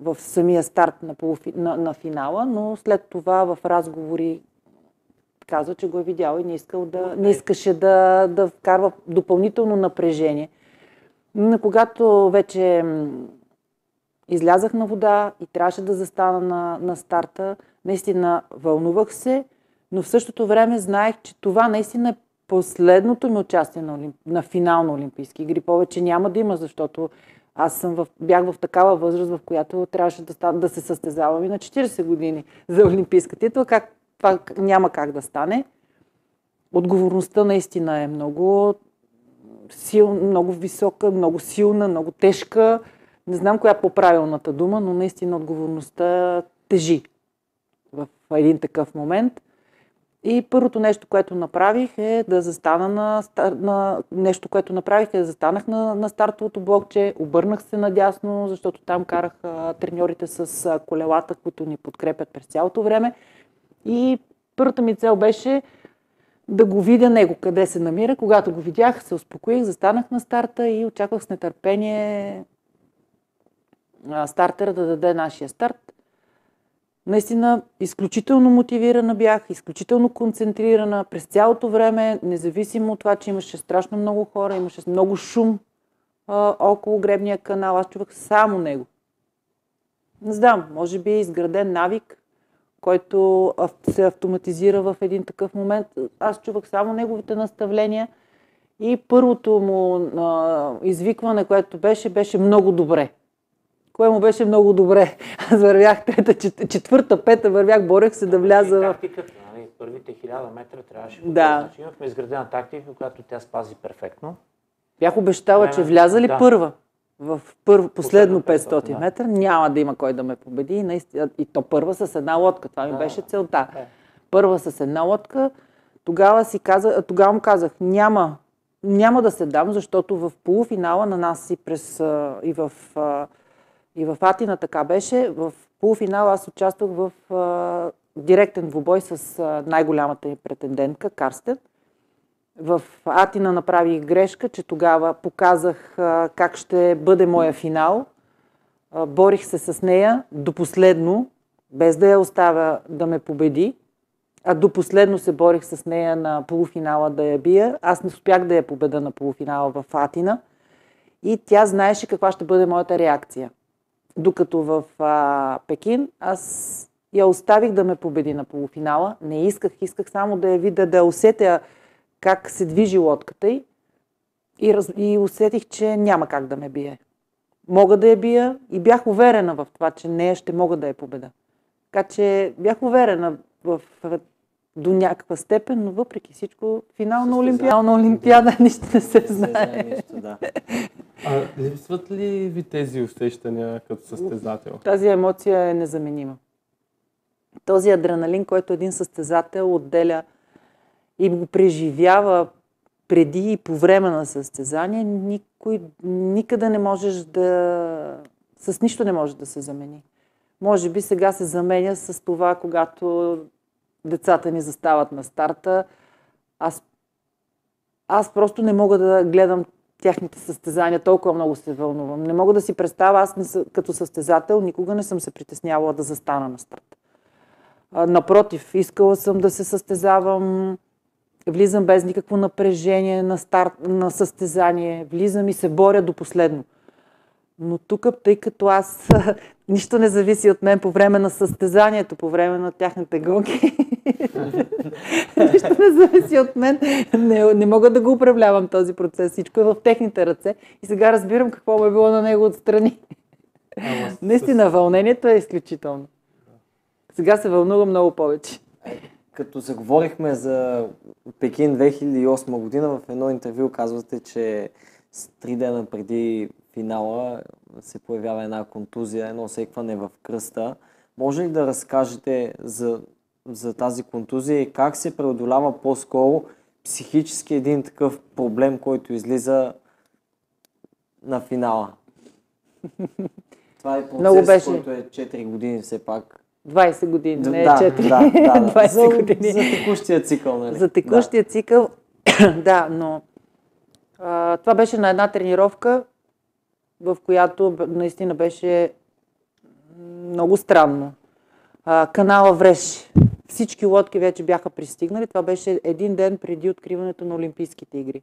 в самия старт на, полуфи, на, на финала, но след това в разговори казва, че го е видял и не, искал да, не искаше да, да вкарва допълнително напрежение. Но когато вече излязах на вода и трябваше да застана на, на старта, наистина вълнувах се, но в същото време знаех, че това наистина е последното ми участие на, олимп... на финал на Олимпийски игри. Повече няма да има, защото аз съм в, бях в такава възраст, в която трябваше да, стан, да се състезавам и на 40 години за олимпийска титла. Как, това няма как да стане. Отговорността наистина е много сил, много висока, много силна, много тежка. Не знам коя е по-правилната дума, но наистина отговорността тежи в един такъв момент. И първото нещо, което направих е да застана на, на нещо, което направих е да застанах на, на стартовото блокче, обърнах се надясно, защото там карах а, треньорите с а, колелата, които ни подкрепят през цялото време. И първата ми цел беше да го видя него, къде се намира. Когато го видях, се успокоих, застанах на старта и очаквах с нетърпение а, стартера да даде нашия старт. Наистина, изключително мотивирана бях, изключително концентрирана през цялото време, независимо от това, че имаше страшно много хора, имаше много шум а, около гребния канал. Аз чувах само него. Не знам, може би е изграден навик, който се автоматизира в един такъв момент. Аз чувах само неговите наставления и първото му а, извикване, което беше, беше много добре кое му беше много добре. Аз вървях трета, четвърта, пета, вървях, борех се да вляза в... Нали, първите хиляда метра трябваше да. Значи имахме изградена тактика, която тя спази перфектно. Бях обещала, че вляза ли да. първа в първо, последно 500 да. метра, няма да има кой да ме победи. И, наистина, и то първа с една лодка. Това ми да, беше целта. Да. Първа с една лодка. Тогава, си каза, тогава му казах, няма, няма да се дам, защото в полуфинала на нас и, през, и в и в Атина така беше. В полуфинал аз участвах в а, директен двубой с а, най-голямата претендентка Карстен. В Атина направих грешка, че тогава показах а, как ще бъде моя финал. А, борих се с нея до последно, без да я оставя да ме победи. А до последно се борих с нея на полуфинала да я бия. Аз не успях да я победа на полуфинала в Атина. И тя знаеше каква ще бъде моята реакция. Докато в а, Пекин аз я оставих да ме победи на полуфинала. Не исках, исках само да я видя, да усетя как се движи лодката й. И, раз, и усетих, че няма как да ме бие. Мога да я бия и бях уверена в това, че нея ще мога да я победа. Така че бях уверена в, до някаква степен, но въпреки всичко, финал на Олимпиада, на Олимпиада нищо не се знае. Нищо, да. А липсват ли ви тези усещания като състезател? Тази емоция е незаменима. Този адреналин, който един състезател отделя и го преживява преди и по време на състезание, никой, никъде не можеш да... С нищо не може да се замени. Може би сега се заменя с това, когато децата ни застават на старта. Аз, аз просто не мога да гледам тяхните състезания, толкова много се вълнувам. Не мога да си представя, аз не, като състезател никога не съм се притеснявала да застана на старт. Напротив, искала съм да се състезавам, влизам без никакво напрежение на старт, на състезание, влизам и се боря до последно. Но тук, тъй като аз нищо не зависи от мен по време на състезанието, по време на тяхните гонки, нищо не зависи от мен, не, не мога да го управлявам този процес. Всичко е в техните ръце и сега разбирам какво е било на него отстрани. Наистина, вълнението е изключително. Сега се вълнува много повече. Като заговорихме за Пекин 2008 година, в едно интервю казвате, че с три дена преди финала се появява една контузия, едно секване в кръста. Може ли да разкажете за, за тази контузия и как се преодолява по-скоро психически един такъв проблем, който излиза на финала? Това е процес, Много беше. който е 4 години все пак. 20 години, не е 4. Да, да, да. 20 за, години. За текущия цикъл, нали? За текущия да. цикъл, да, но а, това беше на една тренировка, в която наистина беше много странно. А, канала вреше. всички лодки вече бяха пристигнали. Това беше един ден преди откриването на Олимпийските игри.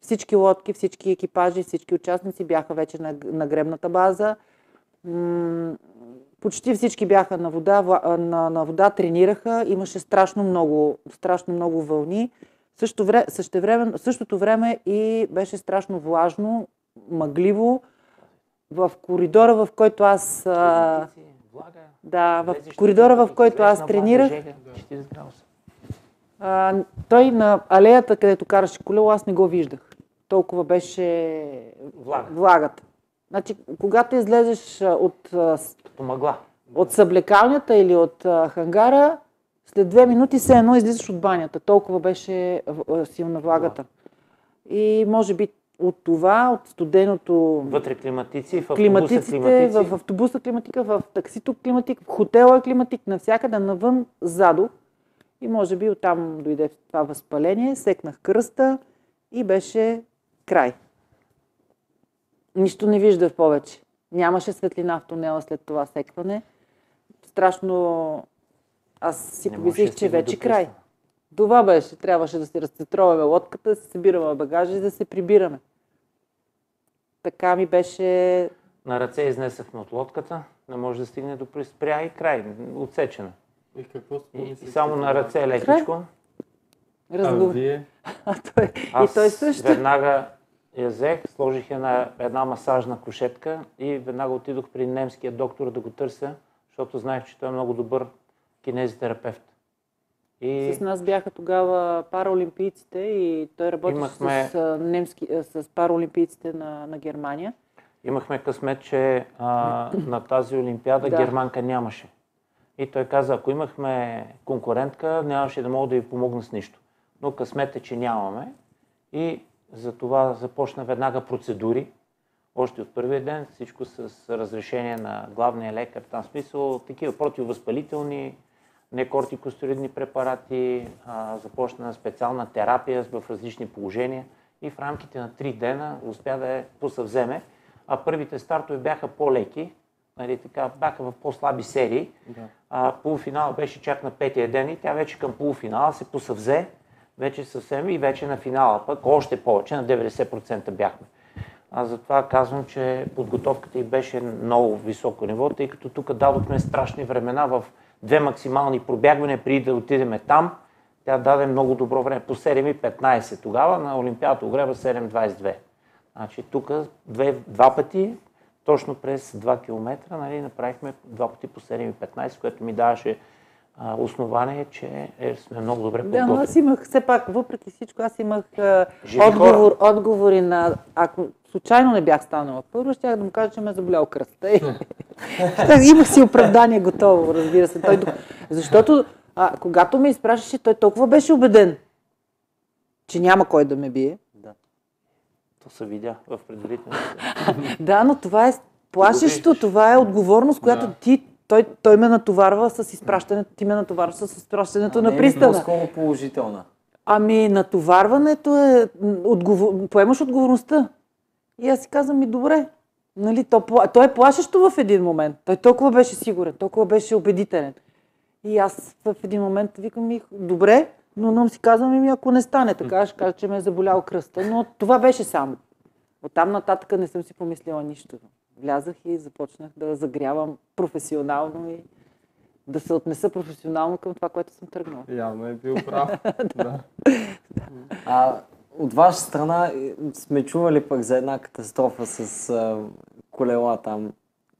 Всички лодки, всички екипажи, всички участници бяха вече на, на гребната база. М- почти всички бяха на вода, на, на вода, тренираха. Имаше страшно много, страшно много вълни. Също време, същото време и беше страшно влажно, мъгливо. В коридора, в който аз... А, да, в коридора, в който аз тренирах, влага, жега, 40 градуса. а, той на алеята, където караше колело, аз не го виждах. Толкова беше Влага. влагата. Значи, когато излезеш от, а, с- Като мъгла. от съблекалнята или от хангара, след две минути се едно излизаш от банята. Толкова беше силна влагата. И може би от това, от студеното Вътре климатици, в автобуса климатици. в автобуса климатика, в таксито климатик, в хотела е климатик, навсякъде навън, задо. И може би оттам дойде това възпаление, секнах кръста и беше край. Нищо не виждах повече. Нямаше светлина в тунела след това секване. Страшно... Аз си помислих, че вече до край. Това беше. Трябваше да си разцетроваме лодката, да си събираме багажа и да се прибираме. Така ми беше На ръце изнесахме от лодката, не може да стигне до приспря и край, отсечена. И какво И, и само на ръце лекичко. А разговор. вие? А той, Аз и той също. веднага я взех, сложих една, една масажна кушетка и веднага отидох при немския доктор да го търся, защото знаех, че той е много добър кинезитерапевт. И С нас бяха тогава параолимпийците и той работеше Имахме- с, немски, с параолимпийците на, на Германия. имахме късмет, че а, на тази олимпиада Да. германка нямаше. И той каза, ако имахме конкурентка, нямаше да мога да ви помогна с нищо. Но късмет е, че нямаме. И за това започна веднага процедури. Още от първия ден всичко с разрешение на главния лекар. Там смисъл такива противовъзпалителни, некортикостероидни препарати, а, започна специална терапия в различни положения и в рамките на три дена успя да я посъвземе. А първите стартове бяха по-леки, нали, така, бяха в по-слаби серии. Да. А, полуфинал беше чак на петия ден и тя вече към полуфинала се посъвзе, вече съвсем и вече на финала пък още повече, на 90% бяхме. Аз затова казвам, че подготовката й беше много високо ниво, тъй като тук дадохме страшни времена в две максимални пробягвания преди да отидеме там. Тя даде много добро време, по 7.15 тогава, на Олимпиадата огреба 7.22. Значи тук две, два пъти, точно през 2 км, нали, направихме два пъти по 7.15, което ми даваше а, основание, че е, сме много добре Да, подготвени. аз имах, все пак, въпреки всичко, аз имах а, отговор, отговори на... Ако случайно не бях станала първо, щях да му кажа, че ме е заболял кръста. Имах си оправдание готово, разбира се. Той, защото а, когато ме изпращаше, той толкова беше убеден, че няма кой да ме бие. То се видя в предварителните. Да, но това е плашещо, това е отговорност, която Да. ти, той, той ме натоварва с изпращането, ти ме натоварваш с изпращането на Не е пристана. Положителна. Ами, натоварването е, отговор... поемаш отговорността. И аз си казвам, ми добре. Нали, то, той е плашещо в един момент. Той толкова беше сигурен, толкова беше убедителен. И аз в един момент викам ми, добре, но но си казвам, ми, ако не стане така, ще кажа, че ме е заболял кръста. Но това беше само. Оттам нататък не съм си помислила нищо. Влязах и започнах да загрявам професионално и да се отнеса професионално към това, което съм тръгнала. Явно е бил прав. да. А от ваша страна е, сме чували пък за една катастрофа с а, колела там.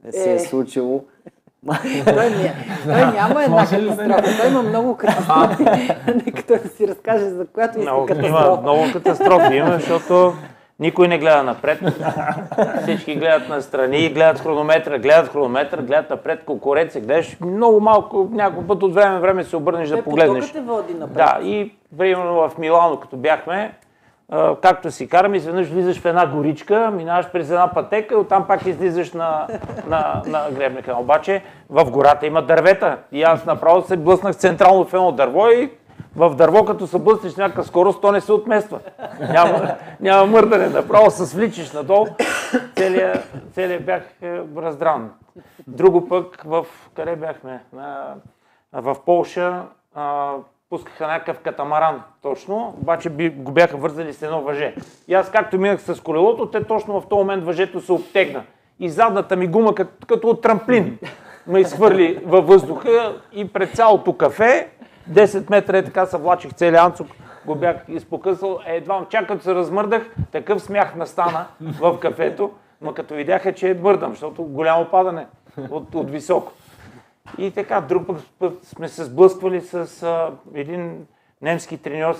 Не се е, Е. случило. Той, ня... той няма една да катастрофа. Той има много катастрофи. Нека той да си разкаже за която иска Много, има катастрофа. много катастрофи, има, защото никой не гледа напред. Всички гледат настрани, гледат хронометра, гледат хронометър, гледат напред, конкуренция, гледаш много малко, някой път от време време се обърнеш да Той погледнеш. потокът те води напред. Да, и примерно в Милано, като бяхме, както си караме, изведнъж влизаш в една горичка, минаваш през една пътека и оттам пак излизаш на, на, на гребника. Обаче в гората има дървета и аз направо се блъснах централно в едно дърво и в дърво, като се блъснеш някаква скорост, то не се отмества. Няма, няма мърдане, направо се свличаш надолу. Целият, целият бях е, раздран. Друго пък в къде бяхме? В Полша пускаха някакъв катамаран точно, обаче би, го бяха вързали с едно въже. И аз както минах с колелото, те точно в този момент въжето се обтегна. И задната ми гума като, като от трамплин ме изхвърли във въздуха и пред цялото кафе, 10 метра е така се влачих целият анцук, го бях изпокъсал. Е, едва чак се размърдах, такъв смях настана в кафето, но като видяха, че е мърдам, защото голямо падане от, от високо. И така, друг път, сме се сблъсквали с а, един немски треньор,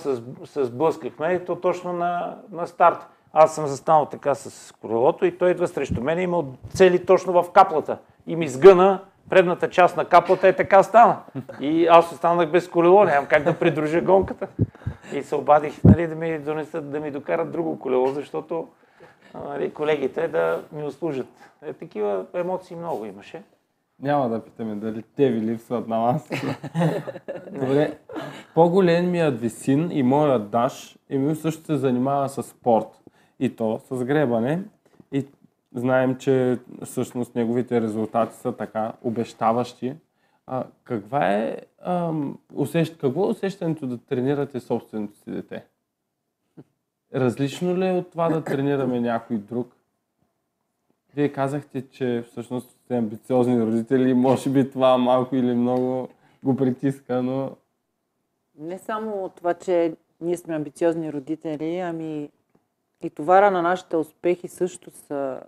се сблъскахме и то точно на, на старт. Аз съм застанал така с колелото и той идва срещу мен и има цели точно в каплата. И ми сгъна предната част на каплата е така стана. И аз останах без колело, нямам как да придружа гонката. И се обадих нали, да ми донесат, да ми докарат друго колело, защото нали, колегите да ми услужат. Е, такива емоции много имаше. Няма да питаме дали те ви липсват на вас. Добре. По-големият ви син и моят Даш, Емил също се занимава с спорт. И то с гребане. И знаем, че всъщност неговите резултати са така обещаващи. А, каква е, ам, усещ... какво е усещането да тренирате собственото си дете? Различно ли е от това да тренираме някой друг? Вие казахте, че всъщност сте амбициозни родители, може би това малко или много го притиска, но... Не само това, че ние сме амбициозни родители, ами и товара на нашите успехи също са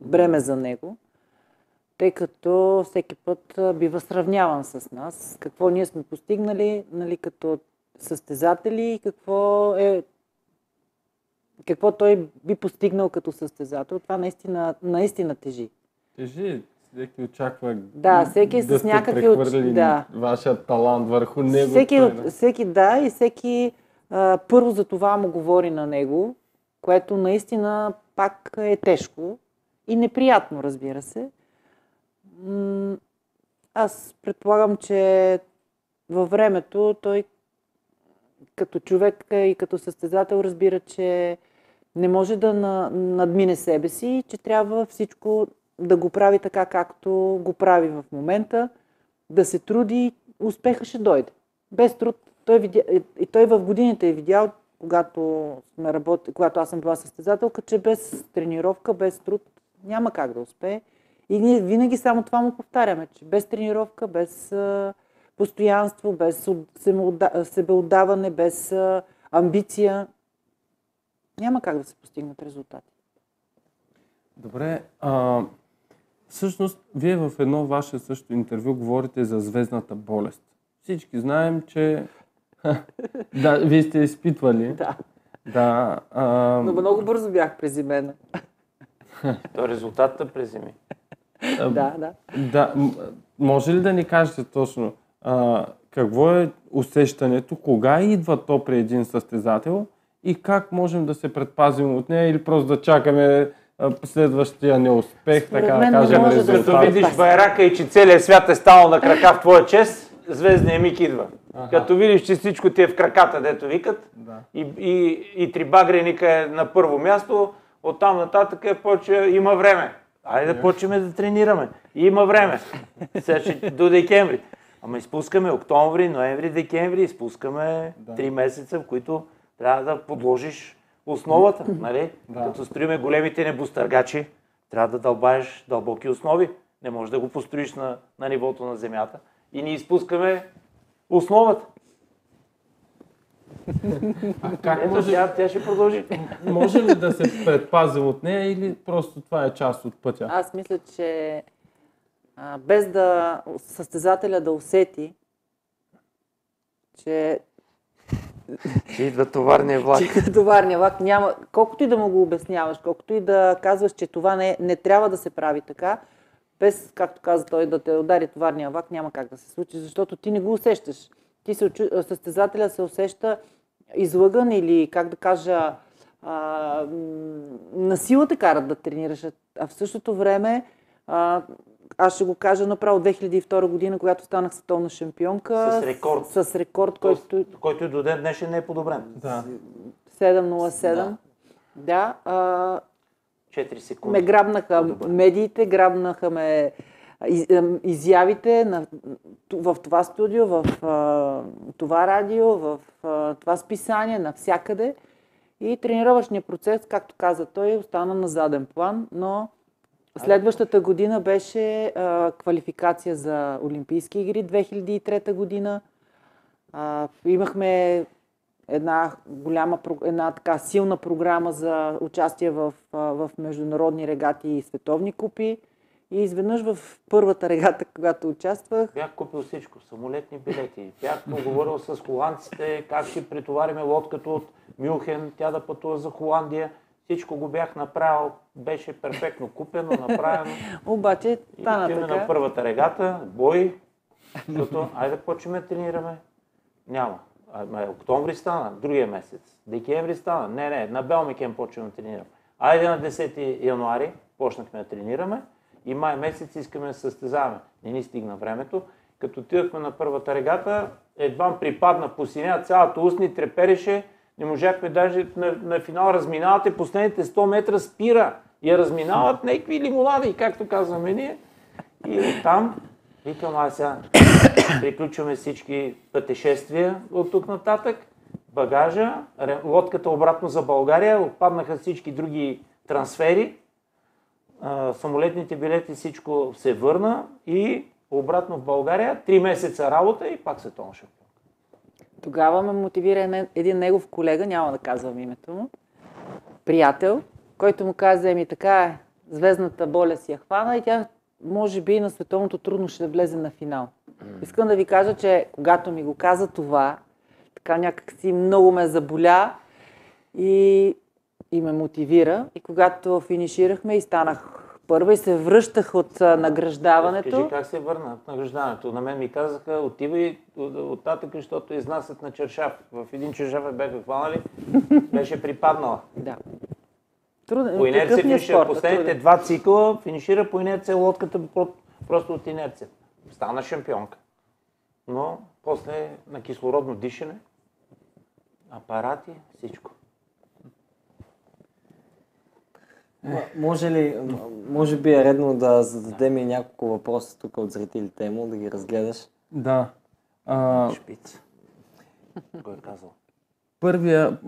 бреме за него, тъй като всеки път бива сравняван с нас, какво ние сме постигнали нали, като състезатели и какво е какво той би постигнал като състезател. Това наистина, наистина тежи. Тежи. Всеки очаква да, всеки да с някакви да. вашия талант върху него. Всеки, всеки да и всеки а, първо за това му говори на него, което наистина пак е тежко и неприятно, разбира се. Аз предполагам, че във времето той като човек и като състезател разбира, че не може да надмине себе си, че трябва всичко да го прави така, както го прави в момента, да се труди, успеха ще дойде. Без труд. Той видя, и той в годините е видял, когато, сме работи, когато аз съм била състезателка, че без тренировка, без труд няма как да успее. И ние винаги само това му повтаряме, че без тренировка, без а, постоянство, без себеотдаване, без а, амбиция няма как да се постигнат резултати. Добре. А, всъщност, вие в едно ваше също интервю говорите за звездната болест. Всички знаем, че да, вие сте изпитвали. Да. Да. А... Но много бързо бях презимена. То е резултатът презими. да, да. Да. Може ли да ни кажете точно а, какво е усещането, кога идва то при един състезател и как можем да се предпазим от нея или просто да чакаме следващия неуспех, Според така да кажем, резултат. Като видиш байрака и че целият свят е станал на крака в твоя чест, звездния миг идва. Аха. Като видиш, че всичко ти е в краката, дето викат, да. и, и, и три багреника е на първо място, оттам нататък е почва, има време. Айде да почваме да тренираме. Има време. Сега ще до декември. Ама изпускаме октомври, ноември, декември, изпускаме три месеца, в които трябва да подложиш основата. Нали? Да. Като строиме големите небостъргачи, трябва да дълбаеш дълбоки основи. Не можеш да го построиш на, на нивото на земята. И ние изпускаме основата. А как Ето, може... тя, тя ще продължи. Може ли да се предпазим от нея или просто това е част от пътя? Аз мисля, че а, без да състезателя да усети, че че идва товарния влак. Че идва товарния влак. Няма, колкото и да му го обясняваш, колкото и да казваш, че това не, не трябва да се прави така, без, както каза той, да те удари товарния влак, няма как да се случи, защото ти не го усещаш. Ти се, състезателя се усеща излъган или, как да кажа, а, на те карат да тренираш. А в същото време а, аз ще го кажа направо 2002 година, когато станах световна шампионка. С рекорд. С рекорд, който... Който до ден днешен не е подобрен. Да. 707. Да. да а... 4 секунди. Ме грабнаха медиите, грабнаха ме из, изявите на, в това студио, в а, това радио, в а, това списание, навсякъде. И тренировъчният процес, както каза той, остана на заден план, но следващата година беше а, квалификация за Олимпийски игри 2003 година. А, имахме една голяма, една така силна програма за участие в, в международни регати и световни купи. И изведнъж в първата регата, когато участвах... Бях купил всичко, самолетни билети. Бях поговорил с холандците, как ще претовариме лодката от Мюнхен, тя да пътува за Холандия. Всичко го бях направил, беше перфектно купено, направено. Обаче стана и така. на първата регата, бой, защото айде да почваме да тренираме. Няма. А, октомври стана, другия месец. Декември стана. Не, не, на Белмикен почваме да тренираме. Айде на 10 януари почнахме да тренираме и май месец искаме да състезаваме. Не ни стигна времето. Като отидахме на първата регата, едва припадна по синя, цялата устни трепереше, не можахме даже на, на финал разминавате, последните 100 метра спира. Я разминават някакви лимонади, както казваме ние. И там викам, аз сега приключваме всички пътешествия от тук нататък. Багажа, лодката обратно за България, отпаднаха всички други трансфери. Самолетните билети, всичко се върна и обратно в България. Три месеца работа и пак се тонша. Тогава ме мотивира един- негов колега, няма да казвам името му, приятел, който му каза, еми така е, звездната боля си я хвана и тя може би на световното трудно ще влезе на финал. Искам да ви кажа, че когато ми го каза това, така някак си много ме заболя и, и ме мотивира. И когато финиширахме и станах първа и се връщах от а, награждаването. Кажи как се върна от награждането. На мен ми казаха, отивай от- оттатък, защото изнасят на чершав. В един чершав я бяха хванали, беше припаднала. Да. Труден, По инерция ми е финишира. спорта, Последните труден. два цикла финишира по инерция лодката про- просто от инерция. Стана шампионка. Но после на кислородно дишане, апарати, всичко. М- Може ли, може би е редно да зададем и няколко въпроса тук от зрителите му, да ги разгледаш. Да. А, Шпиц. Го е казал. Първия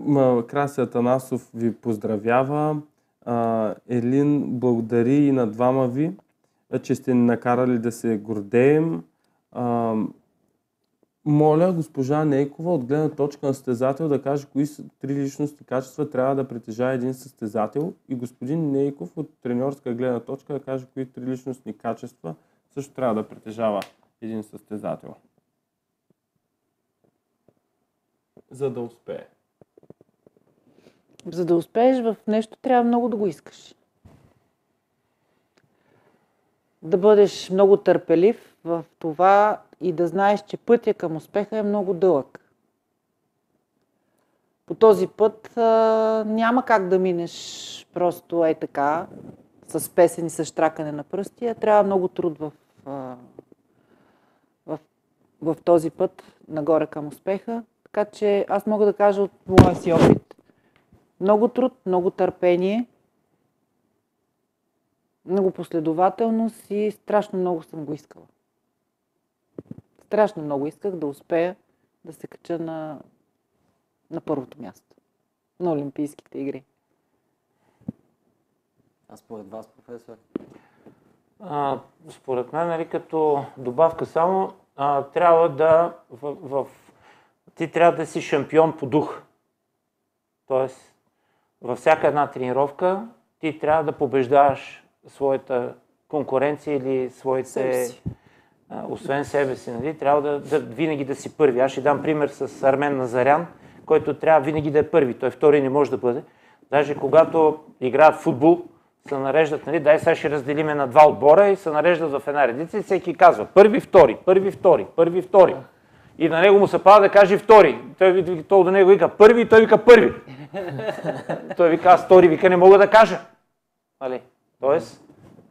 Краси Атанасов ви поздравява. А, Елин благодари и на двама ви, че сте ни накарали да се гордеем. А, моля госпожа Нейкова от гледна точка на състезател да каже кои три личности качества трябва да притежава един състезател и господин Нейков от треньорска гледна точка да каже кои три личностни качества също трябва да притежава един състезател. За да успее. За да успееш в нещо, трябва много да го искаш. Да бъдеш много търпелив в това и да знаеш, че пътя към успеха е много дълъг. По този път а, няма как да минеш просто е така, с песен и с штракане на пръсти, а трябва много труд в, а, в, в този път нагоре към успеха. Така че аз мога да кажа от моя си опит, много труд, много търпение, много последователност и страшно много съм го искала. Страшно много исках да успея да се кача на, на първото място на Олимпийските игри. А според вас, професор? А, според мен, нали, като добавка само, а, трябва да в, в, ти трябва да си шампион по дух. Тоест, във всяка една тренировка ти трябва да побеждаваш своята конкуренция или своите... Себе си. Освен себе си, нали, трябва да, да, винаги да си първи. Аз ще дам пример с Армен Назарян, който трябва винаги да е първи. Той втори не може да бъде. Даже когато играят футбол, се нареждат, нали, дай сега ще разделиме на два отбора и се нареждат в една редица и всеки казва първи, втори, първи, втори, първи, втори. И на него му се пада да каже втори. Той, той до него вика първи и той вика първи. той вика аз втори, вика не мога да кажа. Нали? Тоест,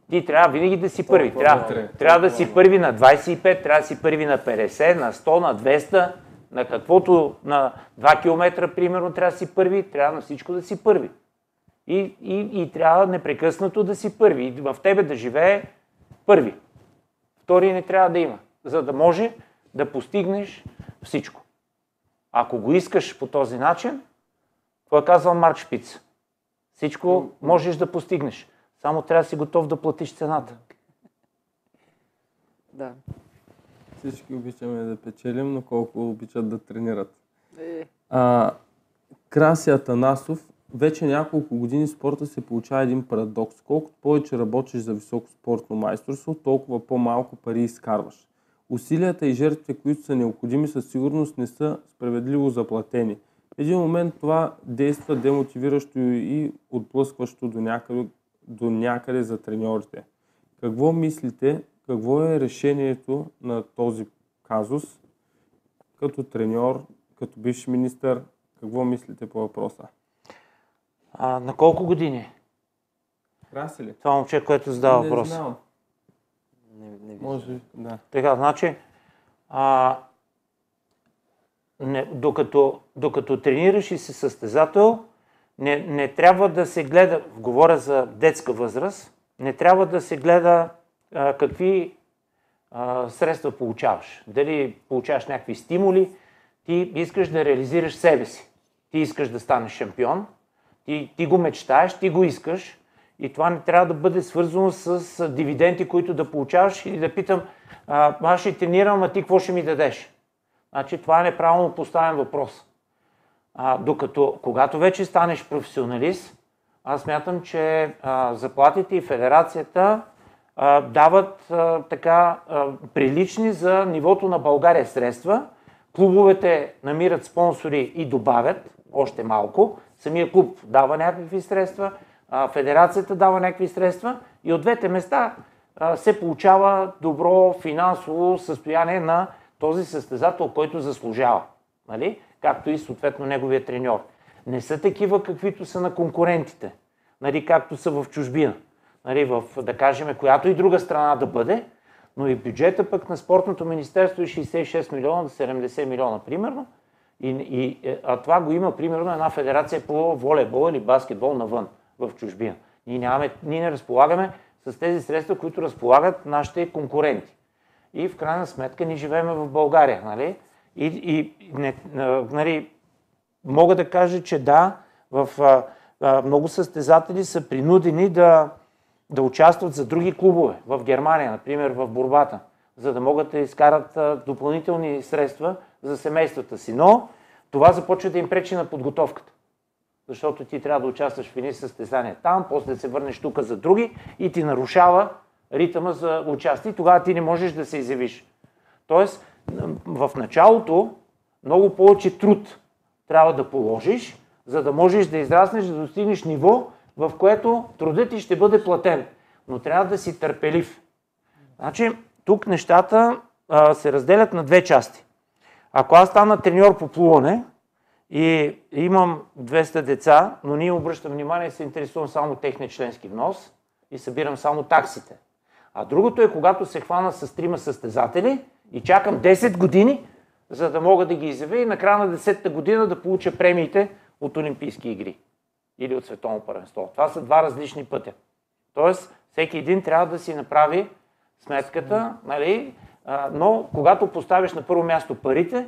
ти трябва винаги да си първи. Трябва, трябва да си първи на 25, трябва да си първи на 50, на 100, на 200, на каквото, на 2 км, примерно, трябва да си първи, трябва на всичко да си първи. И, и, и трябва непрекъснато да си първи. И в тебе да живее първи. втори не трябва да има, за да може да постигнеш всичко. Ако го искаш по този начин, това е казал Марк Шпиц. Всичко можеш да постигнеш. Само трябва да си готов да платиш цената. Да. Всички обичаме да печелим, но колко обичат да тренират. Е, А, Краси Атанасов, вече няколко години спорта се получава един парадокс. Колкото повече работиш за високо спортно майсторство, толкова по-малко пари изкарваш. Усилията и жертвите, които са необходими, със сигурност не са справедливо заплатени. В един момент това действа демотивиращо и отблъскващо до някъде, до някъде за треньорите. Какво мислите, какво е решението на този казус като треньор, като бивш министър, какво мислите по въпроса? А, на колко години? Краси ли? Това момче, което задава Не въпрос. знам. Не, не виждам. Може, да. Така, значи, а, не, докато, докато тренираш и си състезател, не, не трябва да се гледа, говоря за детска възраст, не трябва да се гледа а, какви а, средства получаваш. Дали получаваш някакви стимули, ти искаш да реализираш себе си. Ти искаш да станеш шампион, ти, ти го мечтаеш, ти го искаш и това не трябва да бъде свързано с дивиденти, които да получаваш или да питам, а, аз ще тренирам, а ти какво ще ми дадеш? Значи това е неправилно поставен въпрос. А, докато, когато вече станеш професионалист, аз смятам, че а, заплатите и федерацията а, дават а, така а, прилични за нивото на България средства. Клубовете намират спонсори и добавят още малко. Самия клуб дава някакви средства, а, федерацията дава някакви средства и от двете места а, се получава добро финансово състояние на този състезател, който заслужава. Нали? Както и съответно неговия треньор. Не са такива, каквито са на конкурентите, нали? както са в чужбина. Нали? В, да кажем, която и друга страна да бъде, но и бюджета пък на спортното министерство е 66 милиона до 70 милиона, примерно. И, и, е, а това го има, примерно, една федерация по волейбол или баскетбол навън, в чужбина. Ние, нямаме, ние не разполагаме с тези средства, които разполагат нашите конкуренти. И в крайна сметка ние живеем в България. Нали? И, и не, нали, мога да кажа, че да, в, а, много състезатели са принудени да, да участват за други клубове. В Германия, например, в борбата, за да могат да изкарат а, допълнителни средства за семействата си. Но това започва да им пречи на подготовката. Защото ти трябва да участваш в едни състезания там, после да се върнеш тук за други и ти нарушава ритъма за участие. Тогава ти не можеш да се изявиш. Тоест, в началото много повече труд трябва да положиш, за да можеш да израснеш, да достигнеш ниво, в което трудът ти ще бъде платен. Но трябва да си търпелив. Значи, тук нещата а, се разделят на две части. Ако аз стана треньор по плуване и имам 200 деца, но ние обръщам внимание и се интересувам само техния членски внос и събирам само таксите. А другото е, когато се хвана с трима състезатели и чакам 10 години, за да мога да ги изявя и на края на 10-та година да получа премиите от Олимпийски игри или от Световно първенство. Това са два различни пътя. Тоест, всеки един трябва да си направи сметката, нали? Но когато поставиш на първо място парите,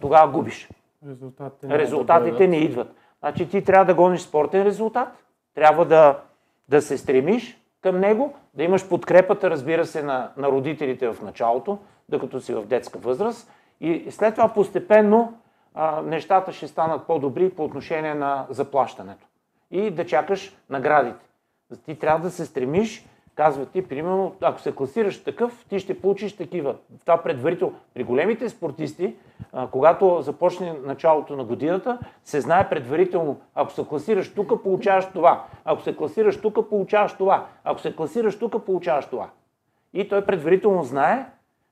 тогава губиш. Резултатите, Резултатите не идват. Значи ти трябва да гониш спортен резултат, трябва да, да се стремиш към него, да имаш подкрепата, разбира се, на, на родителите в началото, докато си в детска възраст. И след това постепенно а, нещата ще станат по-добри по отношение на заплащането. И да чакаш наградите. Ти трябва да се стремиш, казва ти, примерно, ако се класираш такъв, ти ще получиш такива. Това предварително. При големите спортисти, а, когато започне началото на годината, се знае предварително, ако се класираш тук, получаваш това. Ако се класираш тук, получаваш това. Ако се класираш тук, получаваш това. И той предварително знае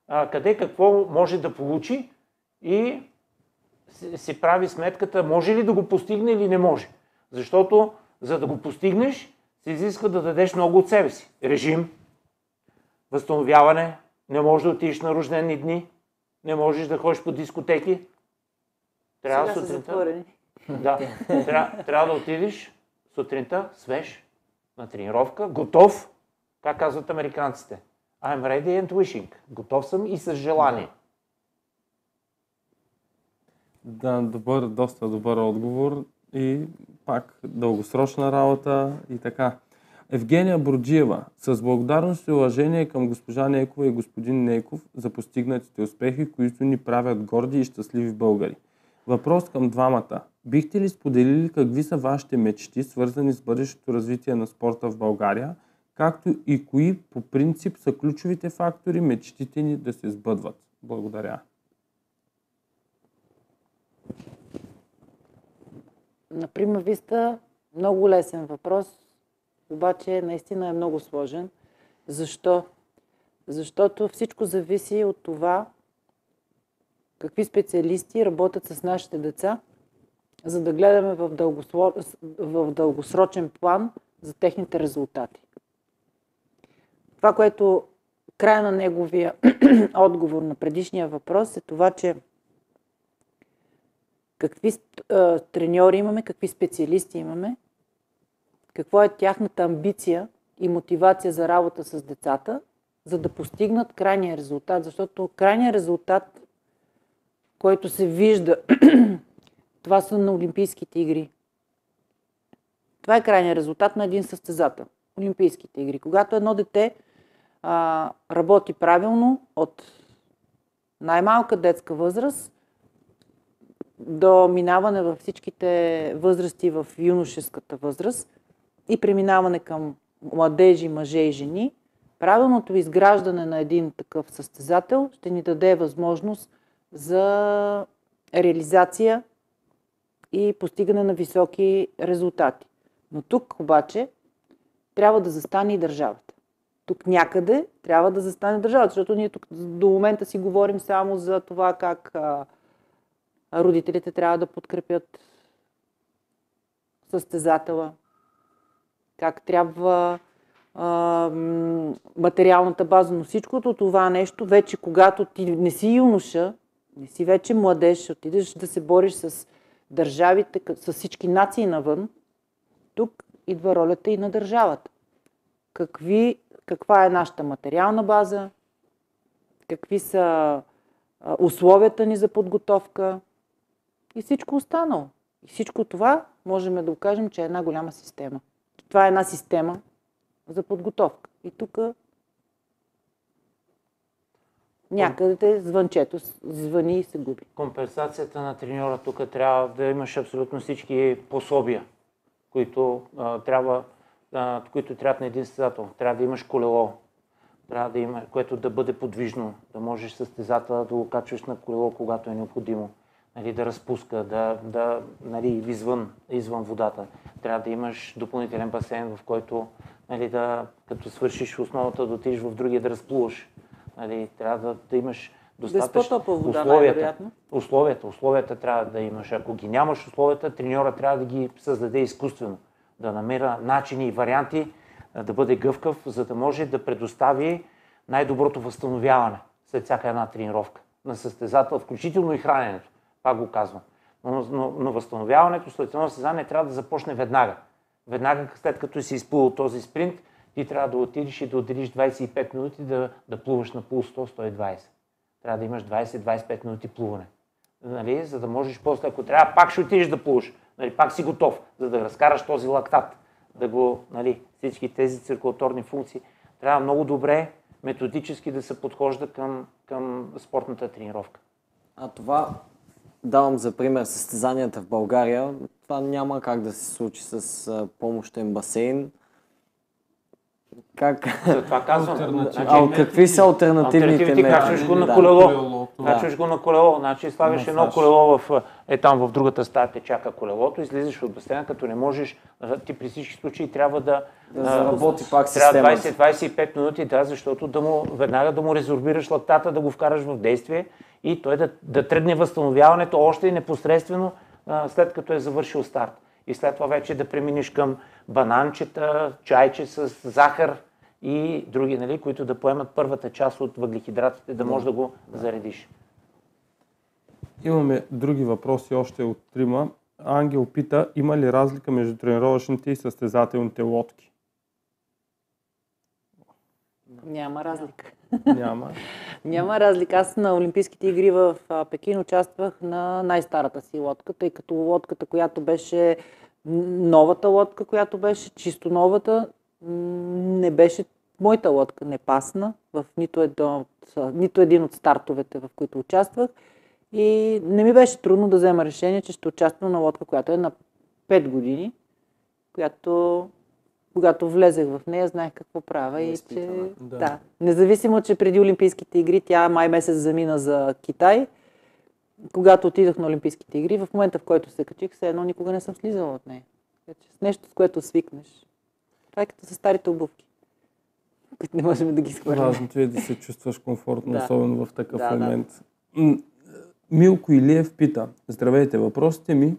а, къде какво може да получи и си, прави сметката, може ли да го постигне или не може. Защото за да го постигнеш, се изисква да дадеш много от себе си. Режим, възстановяване, не можеш да отидеш на рождени дни, не можеш да ходиш по дискотеки. Трябва Сега сутринта. Да, трябва, трябва да отидеш сутринта свеж на тренировка, готов, как казват американците. I'm ready and wishing. Готов съм и с желание. Да, добър, доста добър отговор и пак дългосрочна работа и така. Евгения Борджиева, с благодарност и уважение към госпожа Нейкова и господин Нейков за постигнатите успехи, които ни правят горди и щастливи българи. Въпрос към двамата. Бихте ли споделили какви са вашите мечти, свързани с бъдещето развитие на спорта в България, както и кои по принцип са ключовите фактори мечтите ни да се сбъдват? Благодаря. На прима виста много лесен въпрос, обаче наистина е много сложен. Защо? Защото всичко зависи от това какви специалисти работят с нашите деца, за да гледаме в, дългосрочен план за техните резултати. Това, което края на неговия отговор на предишния въпрос е това, че какви а, треньори имаме, какви специалисти имаме, какво е тяхната амбиция и мотивация за работа с децата, за да постигнат крайния резултат. Защото крайният резултат, който се вижда, това са на Олимпийските игри. Това е крайният резултат на един състезател. Олимпийските игри. Когато едно дете а, работи правилно от най-малка детска възраст до минаване във всичките възрасти в юношеската възраст и преминаване към младежи, мъже и жени, правилното изграждане на един такъв състезател ще ни даде възможност за реализация и постигане на високи резултати. Но тук обаче трябва да застане и държавата. Тук някъде трябва да застане държавата, защото ние тук до момента си говорим само за това как а, родителите трябва да подкрепят състезателя, как трябва а, материалната база, но всичкото това нещо, вече когато ти не си юноша, не си вече младеж, отидеш да се бориш с държавите, с всички нации навън, тук идва ролята и на държавата. Какви, каква е нашата материална база, какви са условията ни за подготовка и всичко останало. И всичко това можем да окажем, че е една голяма система. Това е една система за подготовка. И тук някъде звънчето звъни и се губи. Компенсацията на треньора тук трябва да имаш абсолютно всички пособия, които а, трябва а, които трябва на един състезател. Трябва да имаш колело, трябва да има, което да бъде подвижно, да можеш състезателя да го качваш на колело, когато е необходимо нали, да разпуска, да, да нали, извън, извън водата. Трябва да имаш допълнителен басейн, в който нали, да, като свършиш основата, да отидеш в другия да разплуваш. Нали, трябва да, да имаш достатъчно вода, условията, условията, условията трябва да имаш. Ако ги нямаш условията, треньора трябва да ги създаде изкуствено, да намира начини и варианти да бъде гъвкав, за да може да предостави най-доброто възстановяване след всяка една тренировка на състезател, включително и храненето. Пак го казвам. Но, но, но възстановяването след едно състезание трябва да започне веднага. Веднага след като си изплувал този спринт, ти трябва да отидеш и да отделиш 25 минути да, да плуваш на пул 100-120. Трябва да имаш 20-25 минути плуване. Нали? За да можеш после, ако трябва, пак ще отидеш да плуваш. Нали? Пак си готов, за да разкараш този лактат. Да го, нали, всички тези циркулаторни функции. Трябва много добре методически да се подхожда към, към спортната тренировка. А това давам за пример състезанията в България. Това няма как да се случи с помощен басейн. Как? това казвам. А какви са альтернативните мерки? Качваш го на колело. Качваш го на колело. Значи слагаш едно колело в, е там в другата стая те чака колелото, излизаш от басейна, като не можеш, ти при всички случаи трябва да, да заработи пак системата. Трябва 20-25 минути, да, защото да му, веднага да му резорбираш лактата, да го вкараш в действие и той да, да тръгне възстановяването още непосредствено а, след като е завършил старт. И след това вече да преминеш към бананчета, чайче с захар и други, нали, които да поемат първата част от въглехидратите, да можеш да го заредиш. Имаме други въпроси още от трима. Ангел пита, има ли разлика между тренировъчните и състезателните лодки? Няма разлика. Няма. Няма разлика. Аз на Олимпийските игри в Пекин участвах на най-старата си лодка, тъй като лодката, която беше новата лодка, която беше чисто новата, не беше моята лодка, не пасна в нито, едно, от- нито един от стартовете, в които участвах. И не ми беше трудно да взема решение, че ще участвам на лодка, която е на 5 години, която когато влезех в нея, знаех какво правя и че... Да. Да. Независимо, че преди Олимпийските игри тя май месец замина за Китай, когато отидох на Олимпийските игри, в момента в който се качих, все едно никога не съм слизала от нея. Така че с нещо, с което свикнеш. Това е като с старите обувки, които не можем да ги схвърлим. Важното е да се чувстваш комфортно, Да. особено в такъв Да, да. момент. М, Милко Илиев пита. Здравейте, въпросите ми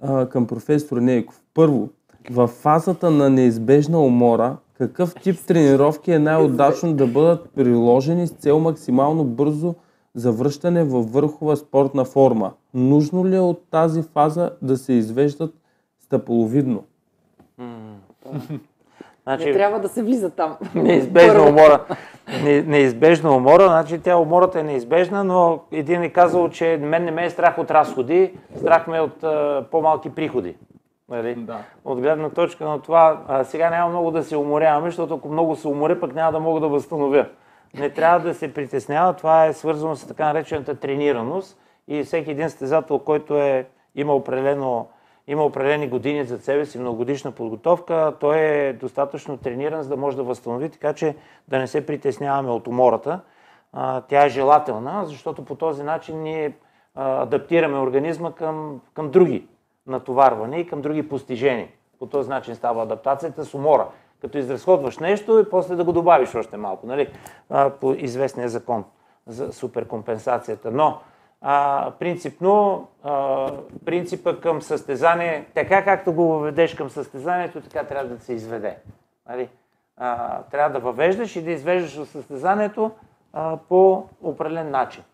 а, към професор Нейков. Първо, в фазата на неизбежна умора, какъв тип тренировки е най-удачно да бъдат приложени с цел максимално бързо завръщане във върхова спортна форма? Нужно ли е от тази фаза да се извеждат стъпаловидно? Значи, Не трябва да се влиза там. Неизбежна умора. Не, неизбежна умора, значи тя умората е неизбежна, но един е казал, че мен не ме е страх от разходи, страх ме е от а, по-малки приходи. Нали? Да. От гледна точка на това, а, сега няма много да се уморяваме, защото ако много се уморя, пък няма да мога да възстановя. Не трябва да се притеснява, това е свързано с така наречената тренираност и всеки един стезател, който е има определено има определени години за себе си, многогодишна подготовка, той е достатъчно трениран, за да може да възстанови, така че да не се притесняваме от умората. А, тя е желателна, защото по този начин ние а, адаптираме организма към, към други натоварвания и към други постижения. По този начин става адаптацията с умора. Като изразходваш нещо и после да го добавиш още малко, нали? А, по известния закон за суперкомпенсацията. Но а, принципно а, принципа към състезание, така както го въведеш към състезанието, така трябва да се изведе. Нали? А, трябва да въвеждаш и да извеждаш от състезанието а, по определен начин.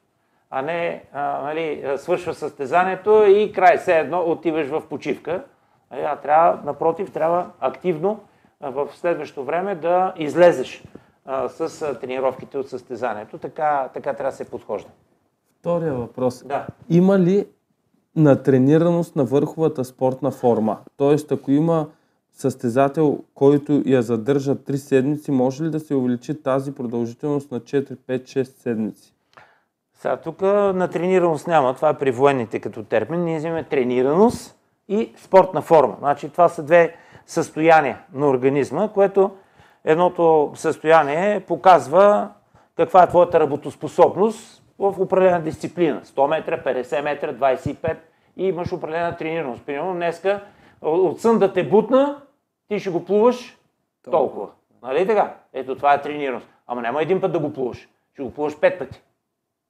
А не а, нали, свършва състезанието и край, все едно отиваш в почивка. А трябва, напротив, трябва активно в следващото време да излезеш с тренировките от състезанието. Така, така трябва да се подхожда. Втория въпрос. Да. Има ли натренираност на върховата спортна форма? Тоест, ако има състезател, който я задържа 3 седмици, може ли да се увеличи тази продължителност на 4, 5, 6 седмици? Сега тук на тренираност няма, това е при военните като термин. Ние взимаме тренираност и спортна форма. Значи това са две състояния на организма, което едното състояние показва каква е твоята работоспособност в определена дисциплина. 100 метра, 50 метра, 25 и имаш определена тренираност. Примерно днеска от сън да те бутна, ти ще го плуваш толкова. Нали така? Ето това е тренираност. Ама няма един път да го плуваш. Ще го плуваш пет пъти.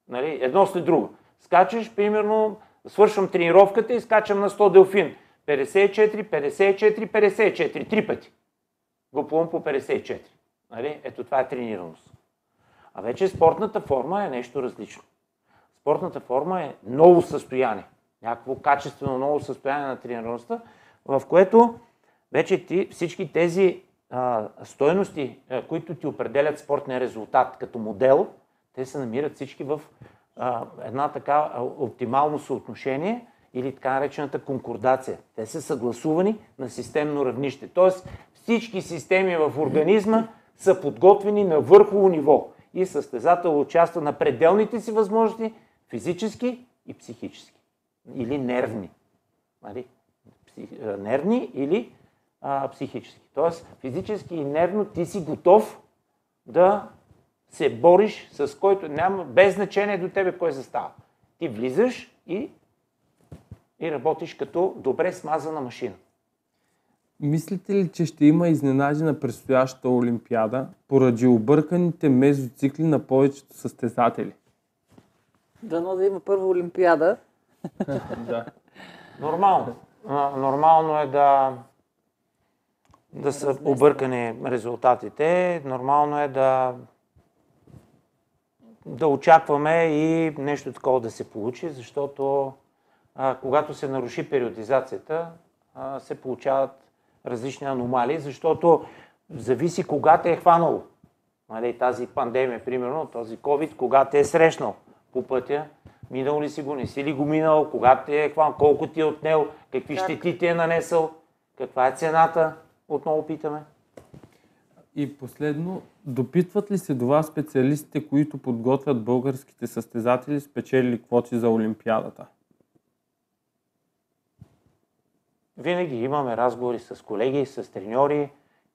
Нали? Едно след друго. Скачаш, примерно, свършвам тренировката и скачам на 100 делфин. 54, 54, 54. Три пъти. Го по 54. Нали? Ето това е тренираност. А вече спортната форма е нещо различно. Спортната форма е ново състояние. Някакво качествено ново състояние на тренираността, в което вече ти, всички тези а, стойности, а, които ти определят спортния резултат като модел, те се намират всички в а, една така оптимално съотношение или така наречената конкордация. Те са съгласувани на системно равнище. Тоест всички системи в организма са подготвени на върхово ниво и състезател участва на пределните си възможности физически и психически. Или нервни. Нали? Нервни или а, психически. Тоест физически и нервно ти си готов да се бориш с който няма, без значение до тебе кой застава. Ти влизаш и, и работиш като добре смазана машина. Мислите ли, че ще има изненади на предстоящата Олимпиада поради обърканите мезоцикли на повечето състезатели? Дано да има първа Олимпиада. Да. Нормално. Нормално е да, да са объркани резултатите. Нормално е да, да очакваме и нещо такова да се получи, защото а, когато се наруши периодизацията, а, се получават различни аномалии, защото зависи кога те е хванало. нали, тази пандемия, примерно, този COVID, кога те е срещнал по пътя, минал ли си го, не си ли го минал, кога те е хван, колко ти е отнел, какви Как? щети ти е нанесъл, каква е цената, отново питаме. И последно, допитват ли се до вас специалистите, които подготвят българските състезатели, спечели квоти за Олимпиадата? Винаги имаме разговори с колеги, с треньори.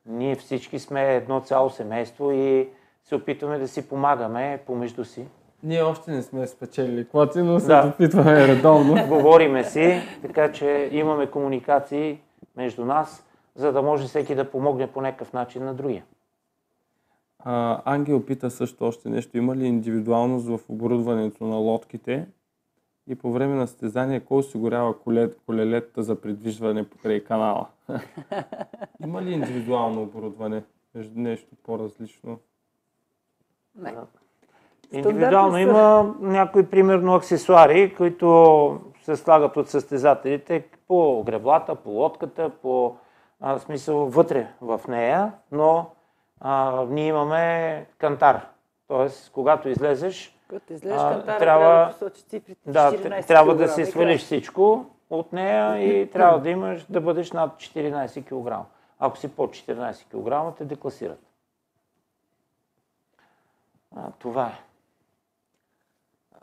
Ние всички сме едно цяло семейство и се опитваме да си помагаме помежду си. Ние още не сме спечелили квоти, но се Да. допитваме редовно. Говориме си, така че имаме комуникации между нас, за да може всеки да помогне по някакъв начин на другия. А, Ангел пита също още нещо. Има ли индивидуалност в оборудването на лодките? И по време на състезание, кой осигурява коле, колелетата за придвижване покрай канала? Има ли индивидуално оборудване? Между нещо по-различно? Не. Индивидуално има някои, примерно, аксесуари, които се слагат от състезателите по греблата, по лодката, по а, смисъл вътре в нея, но а, ние имаме кантар. Тоест, когато излезеш, Когато излезеш А, кантара, трябва- трябва да да, 14 трябва да и свалиш всичко от нея и трябва да имаш, да бъдеш над 14 кг. Ако си под 14 кг, те декласират. А, това е.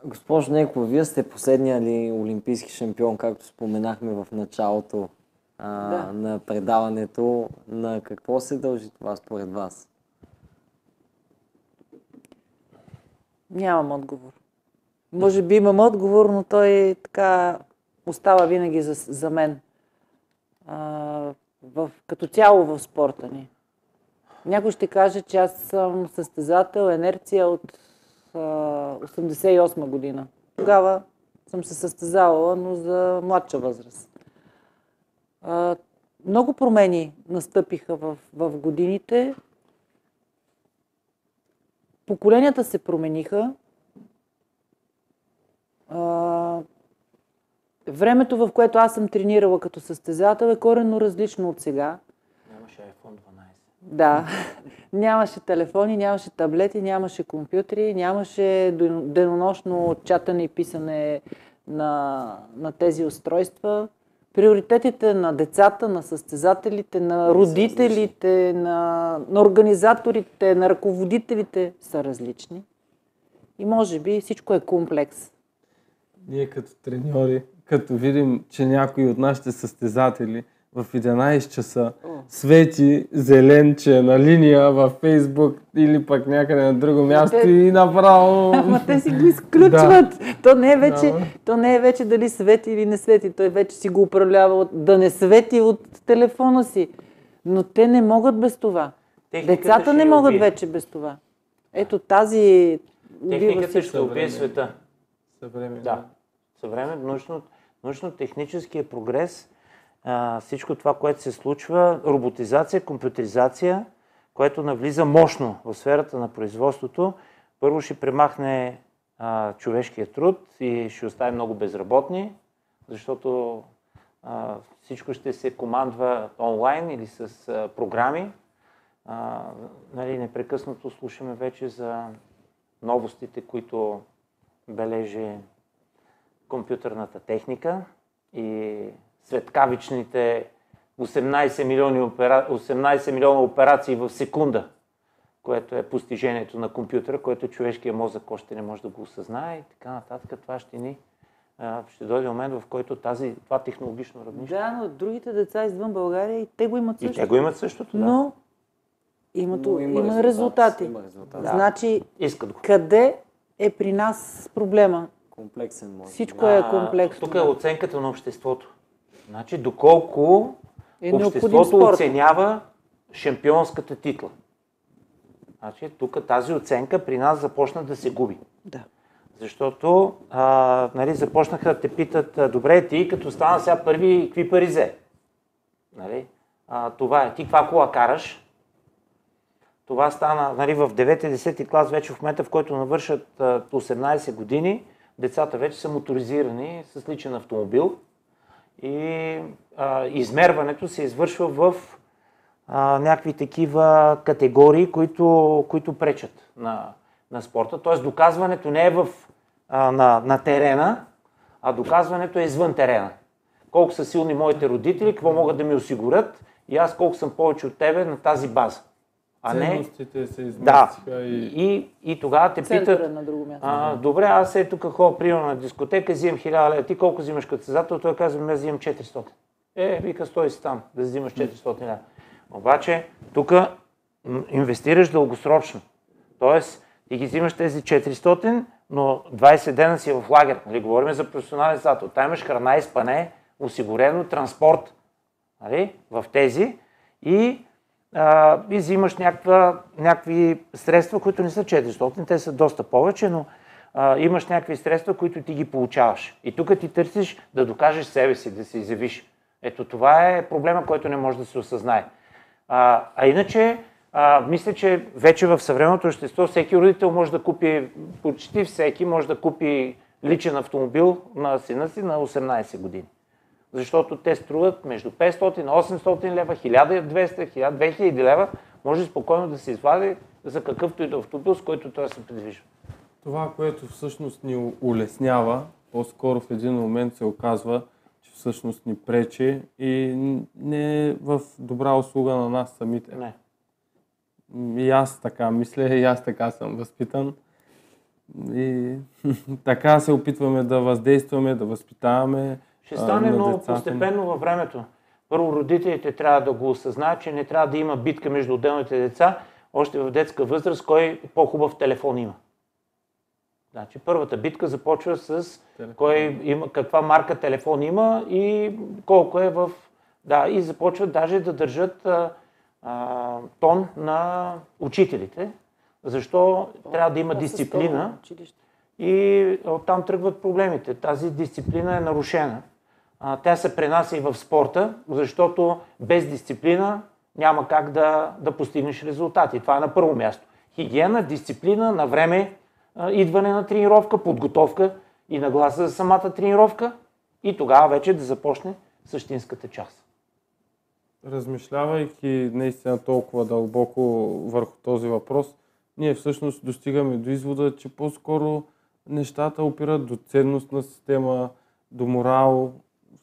Госпожо Некова, вие сте последния ли олимпийски шампион, както споменахме в началото а, Да. на предаването. На какво се дължи това според вас? Нямам отговор. Може би имам отговор, но той така остава винаги за, за мен. А, в, като цяло в спорта ни. Някой ще каже, че аз съм състезател, енерция от а, 88 година. Тогава съм се състезавала, но за младша възраст. А, много промени настъпиха в, в годините. Поколенията се промениха. А, времето, в което аз съм тренирала като състезател е коренно различно от сега. Нямаше iPhone 12. Да, нямаше телефони, нямаше таблети, нямаше компютри, нямаше ден- денонощно чатане и писане на, на тези устройства. Приоритетите на децата, на състезателите, на родителите, на, на организаторите, на ръководителите са различни. И може би всичко е комплекс. Ние като треньори, като видим, че някой от нашите състезатели в 11 часа свети зелен, че е на линия във Фейсбук или пък някъде на друго място те- и направо... Ама те си го изключват. То, не е вече, Да, то не е вече дали свети или не свети. Той вече си го управлява от, да не свети от телефона си. Но те не могат без това. Техниката Децата не могат убие. вече без това. Ето тази Техниката ще убие света. Съвременно. Да. Съвремен, научно, научно-техническия прогрес, всичко това, което се случва, роботизация, компютризация, което навлиза мощно в сферата на производството, първо ще премахне а, човешкия труд и ще остави много безработни, защото а, всичко ще се командва онлайн или с а, програми. А, нали, непрекъснато слушаме вече за новостите, които бележи компютърната техника и светкавичните 18, милиони опера... 18 милиона операции в секунда, което е постижението на компютъра, което човешкият мозък още не може да го осъзнае и така нататък. Това ще ни ще дойде момент, в който тази, това технологично равнище. Да, но другите деца извън България и те го имат И също. те го имат същото, да. Но имат, Но има, резултати. Има резултати. Да. Значи, Искат го. къде е при нас проблема? Комплексен може. Всичко е А, комплексно. Тук е оценката на обществото. Значи, доколко Е обществото спорт. оценява шампионската титла. Значи, тук тази оценка при нас започна да се губи. Да. Защото а, нали, започнаха да те питат, добре, ти като стана сега първи, какви пари взе? Нали? А, това е. Ти каква кола караш? Това стана нали, в 9-10 клас, вече в момента, в който навършат а, 18 години, децата вече са моторизирани с личен автомобил и а, измерването се извършва в а, някакви такива категории, които, които пречат на, на спорта. Тоест доказването не е в, а, на, на терена, а доказването е извън терена. Колко са силни моите родители, какво могат да ми осигурят и аз колко съм повече от тебе на тази база. А не... Ценностите се да. и... и... И тогава те Центъра питат... на друго място. А, добре, аз е тук ходя, примерно на дискотека, взимам 1000 лева. Ти колко взимаш като създател? Той казва, аз взимам 400. Е, вика, стой си там, да взимаш 400 лева. Обаче, тук инвестираш дългосрочно. Тоест, ти ги взимаш тези 400, но 20 дена си в лагер. Нали? Говорим за професионален състезател. Там имаш храна и спане, осигурено, транспорт нали? в тези и, а, и взимаш някаква, някакви средства, които не са 400, те са доста повече, но а, имаш някакви средства, които ти ги получаваш. И тук ти търсиш да докажеш себе си, да се изявиш. Ето това е проблема, който не може да се осъзнае. А, а иначе, а, мисля, че вече в съвременното общество всеки родител може да купи, почти всеки може да купи личен автомобил на сина си на 18 години. Защото те струват между 500 800 лева, 1200, 2000 лева. Може спокойно да се извади за какъвто и да автомобил, с който той се придвижва. Това, което всъщност ни улеснява, по-скоро в един момент се оказва, че всъщност ни пречи и не е в добра услуга на нас самите. Не. И аз така мисля, и аз така съм възпитан. И така се опитваме да въздействаме, да възпитаваме. Ще стане много постепенно във времето. Първо родителите трябва да го осъзнаят, че не трябва да има битка между отделните деца, още в детска възраст, кой по-хубав телефон има. Значи първата битка започва с телефон. кой има, каква марка телефон има и колко е в... Да, и започват даже да държат а, а, тон на учителите. Защо трябва да има дисциплина и оттам тръгват проблемите. Тази дисциплина е нарушена. Тя се пренася и в спорта, защото без дисциплина няма как да, да постигнеш резултати. Това е на първо място. Хигиена, дисциплина, на време идване на тренировка, подготовка и нагласа за самата тренировка и тогава вече да започне същинската част. Размишлявайки наистина толкова дълбоко върху този въпрос, ние всъщност достигаме до извода, че по-скоро нещата опират до ценностна система, до морал.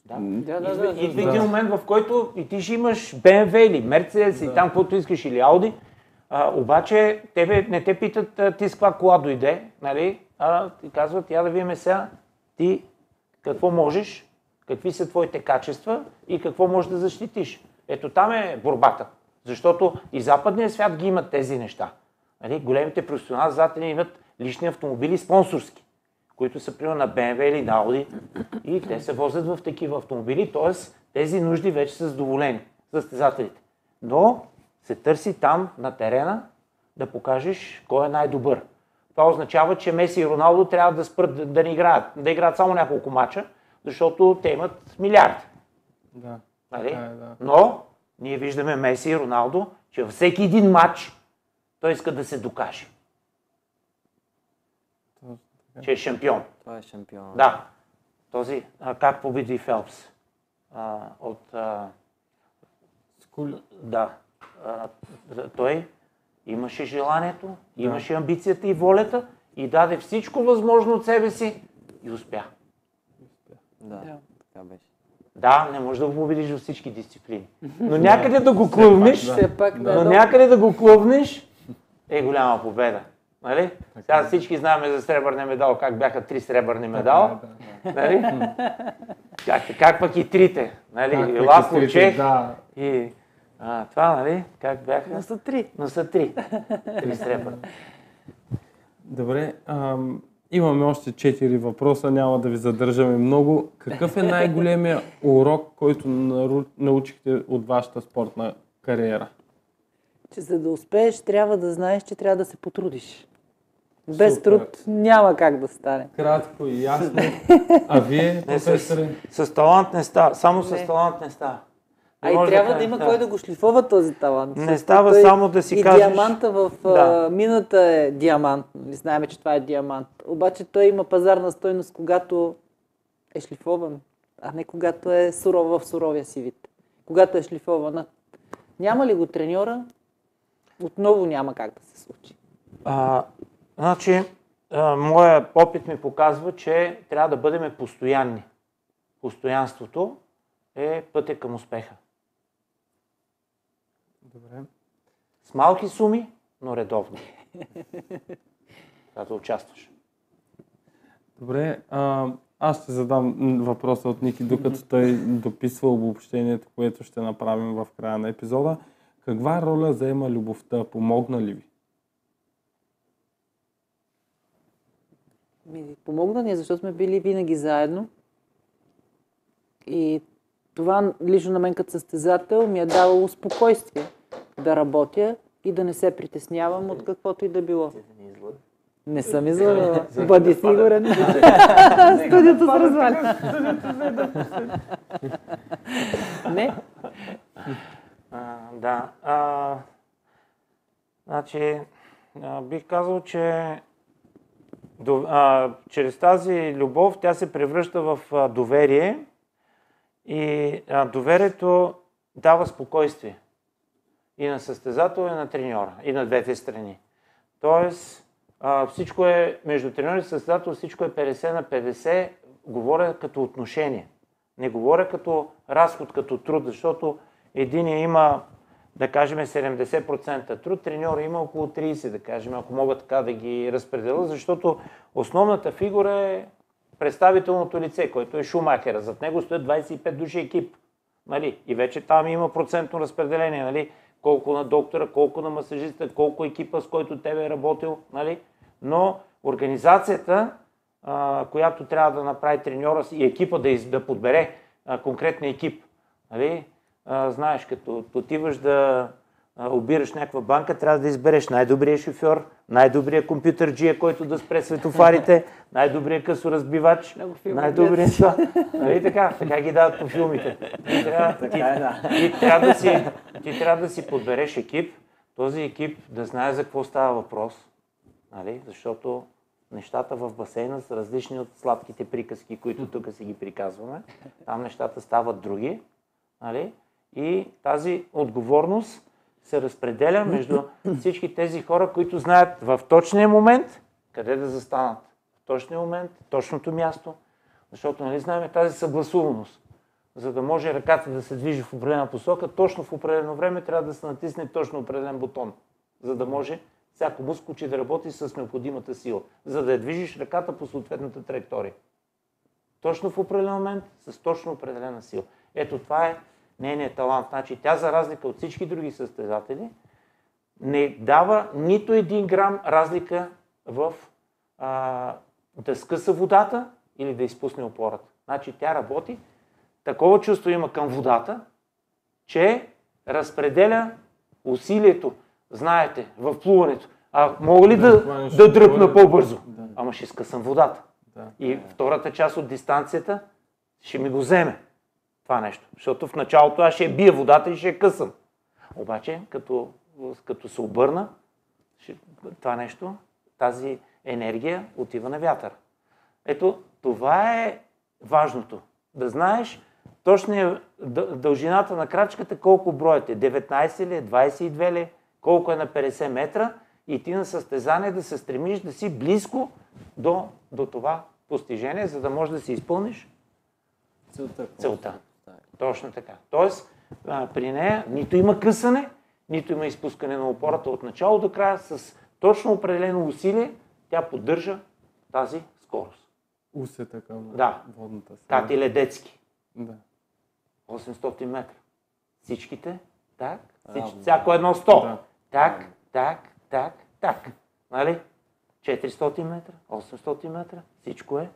Да, да, да. да, Идва да. един момент, в който и ти ще имаш BMW или Mercedes да. и там, каквото искаш, или Audi, а, обаче тебе не те питат а, ти с каква кола дойде, нали? а ти казват, я да видим сега ти какво можеш, какви са твоите качества и какво можеш да защитиш. Ето там е борбата. Защото и западния свят ги имат тези неща. Нали? Големите професионални зателни имат лични автомобили спонсорски, които са примерно на BMW или на Audi и те се возят в такива автомобили, т.е. тези нужди вече са задоволени състезателите. Но се търси там на терена да покажеш кой е най-добър. Това означава, че Меси и Роналдо трябва да спрат да, да не играят, да играят само няколко мача, защото те имат милиарди. Да. Нали? Да, да. Но ние виждаме Меси и Роналдо, че във всеки един матч той иска да се докаже. Че е шампион. Това е шампион. Да. Този, а, как победи Фелпс? А, от... А... Скул... Да той имаше желанието, да. имаше амбицията и волята и даде всичко възможно от себе си и успя. Да, така беше. Да, не можеш да го победиш във всички дисциплини. Но някъде да го клъвнеш, да. но някъде да го клъвнеш е голяма победа. Нали? Сега всички знаем за сребърния медал, как бяха три сребърни медала. Нали? Как, как пък и трите. Нали? Лако Чех да. и а, това, нали? Как бяха? Но са три. Но са три. Три сребър. Добре. Ам, имаме още четири въпроса, няма да ви задържаме много. Какъв е най-големия урок, който научихте от вашата спортна кариера? Че за да успееш, трябва да знаеш, че трябва да се потрудиш. Без Супер. труд няма как да стане. Кратко и ясно. А вие, професоре? С, с талант не става. Само не. с талант не става. А и трябва да, да има да. кой да го шлифова този талант. Не става той, само да си и кажеш... И диаманта в да. мината е диамант. Нали, знаем, че това е диамант. Обаче той има пазарна стойност, когато е шлифован, а не когато е суров в суровия си вид. Когато е шлифована, Няма ли го треньора, отново няма как да се случи. А, значи, а, моя опит ми показва, че трябва да бъдем постоянни. Постоянството е пътя към успеха. Добре. С малки суми, но редовно. Когато участваш. Добре, а, аз ще задам въпроса от Ники, докато той дописва обобщението, което ще направим в края на епизода. Каква роля заема любовта? Помогна ли ви? Ми, помогна ни, защото сме били винаги заедно. И това лично на мен като състезател ми е давало спокойствие да работя и да не се притеснявам от каквото и да било. Не съм излъгала. Бъди сигурен. Студиото се разваля. Не. Да. Значи, бих казал, че до, а, чрез тази любов тя се превръща в а, доверие и а, доверието дава спокойствие и на състезател, и на треньора, и на двете страни. Тоест, а, всичко е, между треньор и състезател, всичко е 50 на 50, говоря като отношение. Не говоря като разход, като труд, защото един има, да кажем, 70% труд, треньора има около 30%, да кажем, ако мога така да ги разпределя, защото основната фигура е представителното лице, който е Шумахера. Зад него стоят 25 души екип. Нали? И вече там има процентно разпределение. Нали? Колко на доктора, колко на масажиста, колко екипа, с който тебе е работил. Нали? Но организацията, а, която трябва да направи треньора си и екипа да, из, да подбере а, конкретния екип. Нали? А, знаеш, като отиваш да обираш някаква банка, трябва да избереш най-добрия шофьор, най-добрия компютърджия, който да спре светофарите, най-добрия късоразбивач, най-добрия това. Нали така? Така ги дават по филмите. Ти трябва, ти, е, да. ти, трябва да си, ти трябва да си подбереш екип, този екип да знае за какво става въпрос, нали? защото нещата в басейна са различни от сладките приказки, които тук си ги приказваме. Там нещата стават други. Нали? И тази отговорност се разпределя между всички тези хора, които знаят в точния момент къде да застанат. В точния момент, точното място. Защото нали знаем тази съгласуваност. За да може ръката да се движи в определена посока, точно в определено време трябва да се натисне точно определен бутон. За да може всяко мускулче да работи с необходимата сила. За да я движиш ръката по съответната траектория. Точно в определен момент, с точно определена сила. Ето това е нейният талант. Значи тя, за разлика от всички други състезатели, не дава нито един грам разлика в а, да скъса водата или да изпусне опората. Значи тя работи, такова чувство има към водата, че разпределя усилието. Знаете, в плуването. А мога ли да, хванеш да дръпна по-бързо? да. Ама ще скъсам водата. Да. И втората част от дистанцията ще ми го вземе това нещо. Защото в началото аз ще я бия водата и ще я късам. Обаче, като, като се обърна, ще, това нещо, тази енергия отива на вятър. Ето, това е важното. Да знаеш точния дъ- дължината на крачката, колко броят е. 19 ли е, 22 ли е, колко е на 50 метра и ти на състезание да се стремиш да си близко до, до това постижение, за да можеш да си изпълниш Целта. целта. Точно така. Тоест, а, при нея нито има късане, нито има изпускане на опората от начало до края. С точно определено усилие тя поддържа тази скорост. Усета към Да. водната среда. Кати Ледецки, Да. 800 метра. Всичките, так, всички, всяко едно 100. Да. Так, так, так, так. Нали? 400 метра, 800 метра, всичко е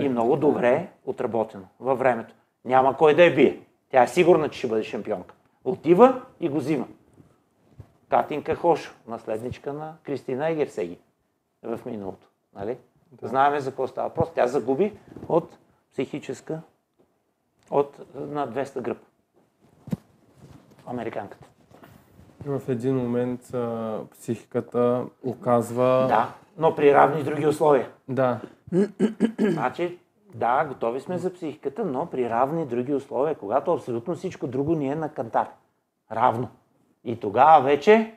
и много добре отработено във времето. Няма кой да я бие. Тя е сигурна, че ще бъде шампионка. Отива и го взима. Катинка Хошо, наследничка на Кристина Егерсеги в миналото. Нали? Да. Знаеме за какво става въпрос. Тя загуби от психическа, от на 200 гръб. Американката. В един момент а, психиката оказва... Да, но при равни други условия. Да. Значи, Да, готови сме за психиката, но при равни други условия, когато абсолютно всичко друго ни е на кантар. Равно. И тогава вече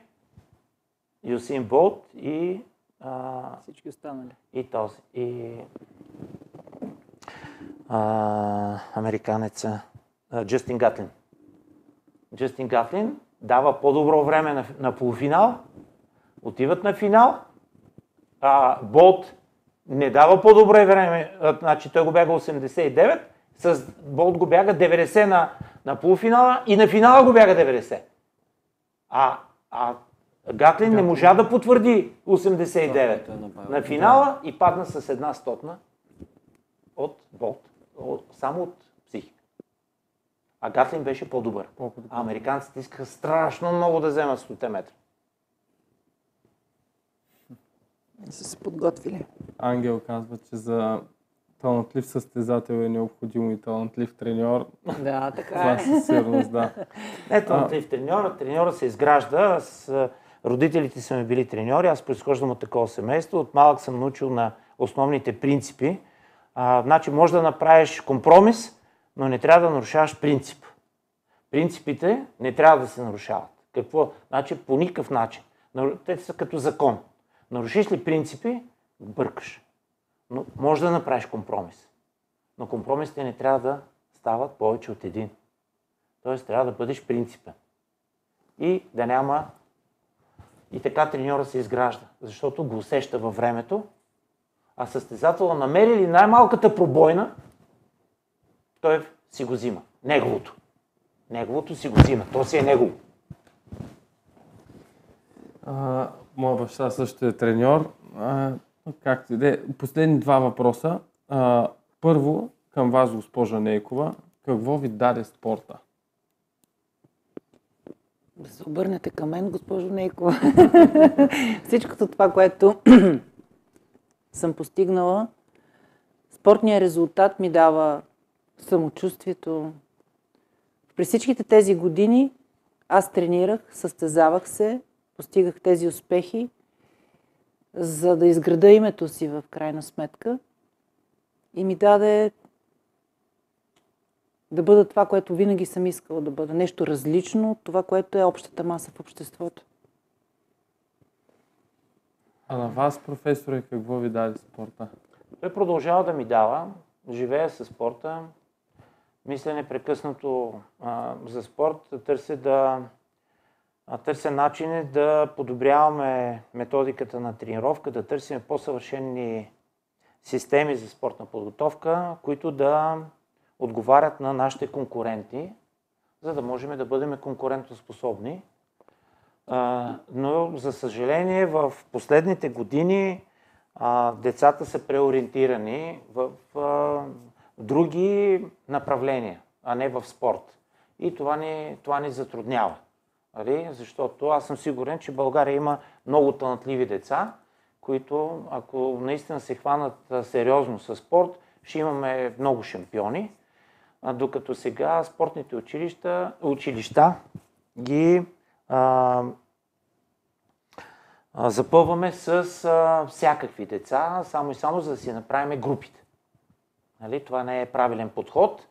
Юсин Болт и, а, Всички останали. и този. И а, американеца а, Джастин Гатлин. Джастин Гатлин дава по-добро време на, на полуфинал, отиват на финал, а Болт не дава по-добре време, значи той го бяга 89, с Болт го бяга 90 на, на полуфинала и на финала го бяга 90. А, а Гатлин не можа да потвърди 89 Той е на финала и падна с една стотна от Болт. Само от психика. А Гатлин беше. По-добър. А американците искаха страшно много да вземат 100 метра. Са се подготвили. Ангел казва, че за талантлив състезател е необходимо и талантлив треньор. Да, така Това е. със сигурност, да. Не талантлив треньора. Треньора се изгражда. А, родителите са ми били треньори. Аз произхождам от такова семейство. От малък съм научил на основните принципи. А, значи може да направиш компромис, но не трябва да нарушаваш принцип. Принципите не трябва да се нарушават. Какво? Значи по никакъв начин. Те са като закон. Нарушиш ли принципи, бъркаш. Но може да направиш компромис. Но компромисите не трябва да стават повече от един. Тоест трябва да бъдеш принципен. И да няма... И така треньора се изгражда, защото го усеща във времето, а състезателя намери ли най-малката пробойна, той си го взима. Неговото. Неговото си го взима. То си е негово. Моя баща също е треньор. А, както и да е. Последни два въпроса. А, първо, към вас, госпожа Нейкова. Какво ви даде спорта? Да се обърнете към мен, госпожо Нейкова. Всичкото това, което съм постигнала, спортният резултат ми дава самочувствието. През всичките тези години аз тренирах, състезавах се, постигах тези успехи, за да изграда името си в крайна сметка. И ми даде да бъда това, което винаги съм искала да бъда. Нещо различно от това, което е общата маса в обществото. А на вас, професоре, какво ви даде спорта? Той продължава да ми дава. Живея със спорта. Мисля непрекъснато а, за спорт. Търся да търся начини да подобряваме методиката на тренировка, да търсим по-съвършени системи за спортна подготовка, които да отговарят на нашите конкуренти, за да можем да бъдем конкурентоспособни. Но, за съжаление, в последните години децата са преориентирани в други направления, а не в спорт. И това ни, това ни затруднява. Нали? Защото аз съм сигурен, че България има много талантливи деца, които, ако наистина се хванат сериозно с спорт, ще имаме много шампиони. Докато сега спортните училища, училища ги а, а, запълваме с а, всякакви деца, само и само за да си направим групите. Нали? Това не е правилен подход.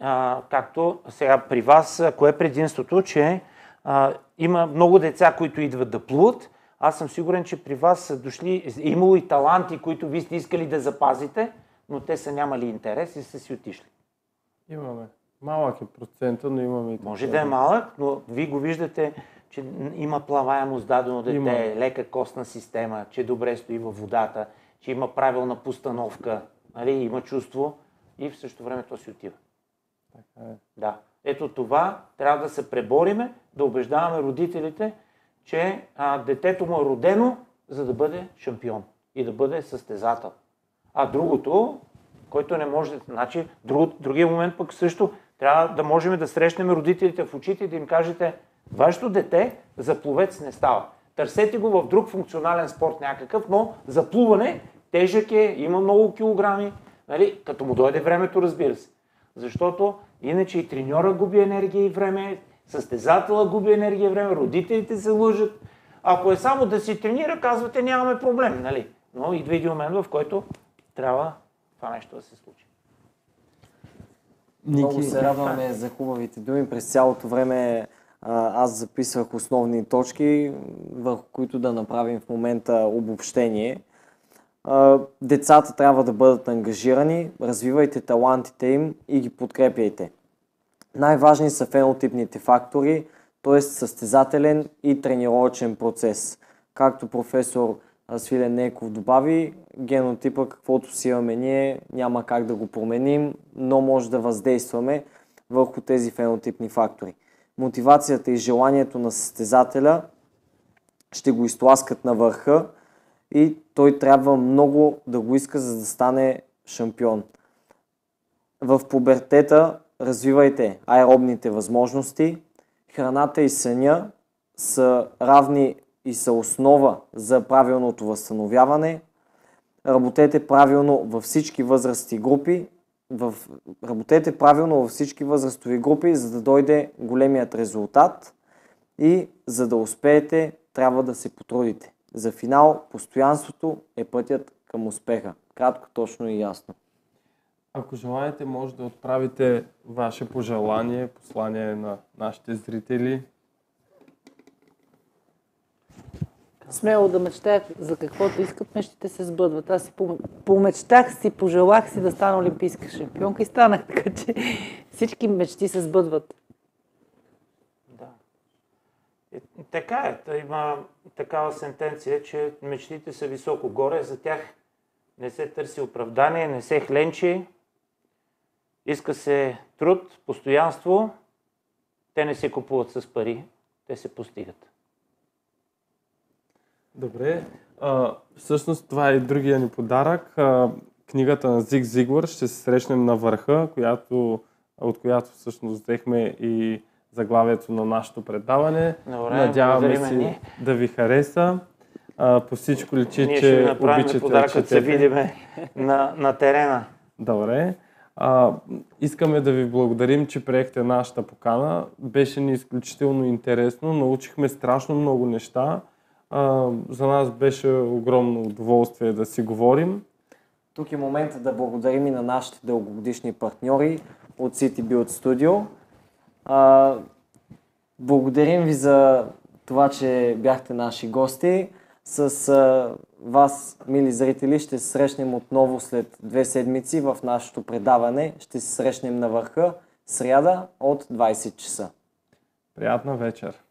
А, както сега при вас, кое е предимството, че а, има много деца, които идват да плуват. Аз съм сигурен, че при вас са дошли, е имало и таланти, които вие сте искали да запазите, но те са нямали интерес и са си отишли. Имаме. Малък е процента, но имаме и Може такива. да е малък, но вие го виждате, че има плаваемост дадено дете, Има. лека костна система, че добре стои във водата, че има правилна постановка, нали, има чувство и в същото време то си отива. Така е. Да. Ето това трябва да се пребориме, да убеждаваме родителите, че а, детето му е родено, за да бъде шампион и да бъде състезател. А другото, който не може, значи, друг, другия момент пък също трябва да можем да срещнем родителите в очите и да им кажете, вашето дете за пловец не става. Търсете го в друг функционален спорт някакъв, но за плуване тежък е, има много килограми, нали, като му дойде времето, разбира се. Защото иначе и треньора губи енергия и време, състезателя губи енергия и време, родителите се лъжат. Ако е само да си тренира, казвате, нямаме проблем, нали? Но идва един момент, в който трябва това нещо да се случи. Много се радваме за хубавите думи. През цялото време аз записвах основни точки, върху които да направим в момента обобщение. Децата трябва да бъдат ангажирани, развивайте талантите им и ги подкрепяйте. Най-важни са фенотипните фактори, т.е. състезателен и тренировъчен процес. Както професор Свилен Неков добави, генотипа, каквото си имаме ние, няма как да го променим, но може да въздействаме върху тези фенотипни фактори. Мотивацията и желанието на състезателя ще го изтласкат на върха и той трябва много да го иска, за да стане шампион. В пубертета развивайте аеробните възможности. Храната и съня са равни и са основа за правилното възстановяване. Работете правилно във всички възрасти групи. В... Работете правилно във всички възрастови групи, за да дойде големият резултат и за да успеете, трябва да се потрудите. За финал, постоянството е пътят към успеха. Кратко, точно и ясно. Ако желаете, може да отправите ваше пожелание, послание на нашите зрители. Смело да мечтаят за каквото искат, мечтите се сбъдват. Аз си помечтах си, пожелах си да стана олимпийска шампионка и станах, така че всички мечти се сбъдват. И, така е. Има такава сентенция, че мечтите са високо горе, за тях не се търси оправдание, не се хленчи, иска се труд, постоянство, те не се купуват с пари, те се постигат. Добре. А, всъщност това е другия ни подарък. А, книгата на Зиг Зиглър ще се срещнем на върха, която, от която всъщност взехме и заглавието на нашото предаване. Добре, Надяваме се ни. да ви хареса. А, по всичко личи, Ние че обичате подарък, да се четете. видим на, на терена. Добре. А, искаме да ви благодарим, че приехте нашата покана. Беше ни изключително интересно. Научихме страшно много неща. А, за нас беше огромно удоволствие да си говорим. Тук е момента да благодарим и на нашите дългогодишни партньори от City Build Studio. А, благодарим ви за това, че бяхте наши гости. С а, вас, мили зрители, ще се срещнем отново след две седмици в нашето предаване. Ще се срещнем на върха сряда от 20 часа. Приятна вечер!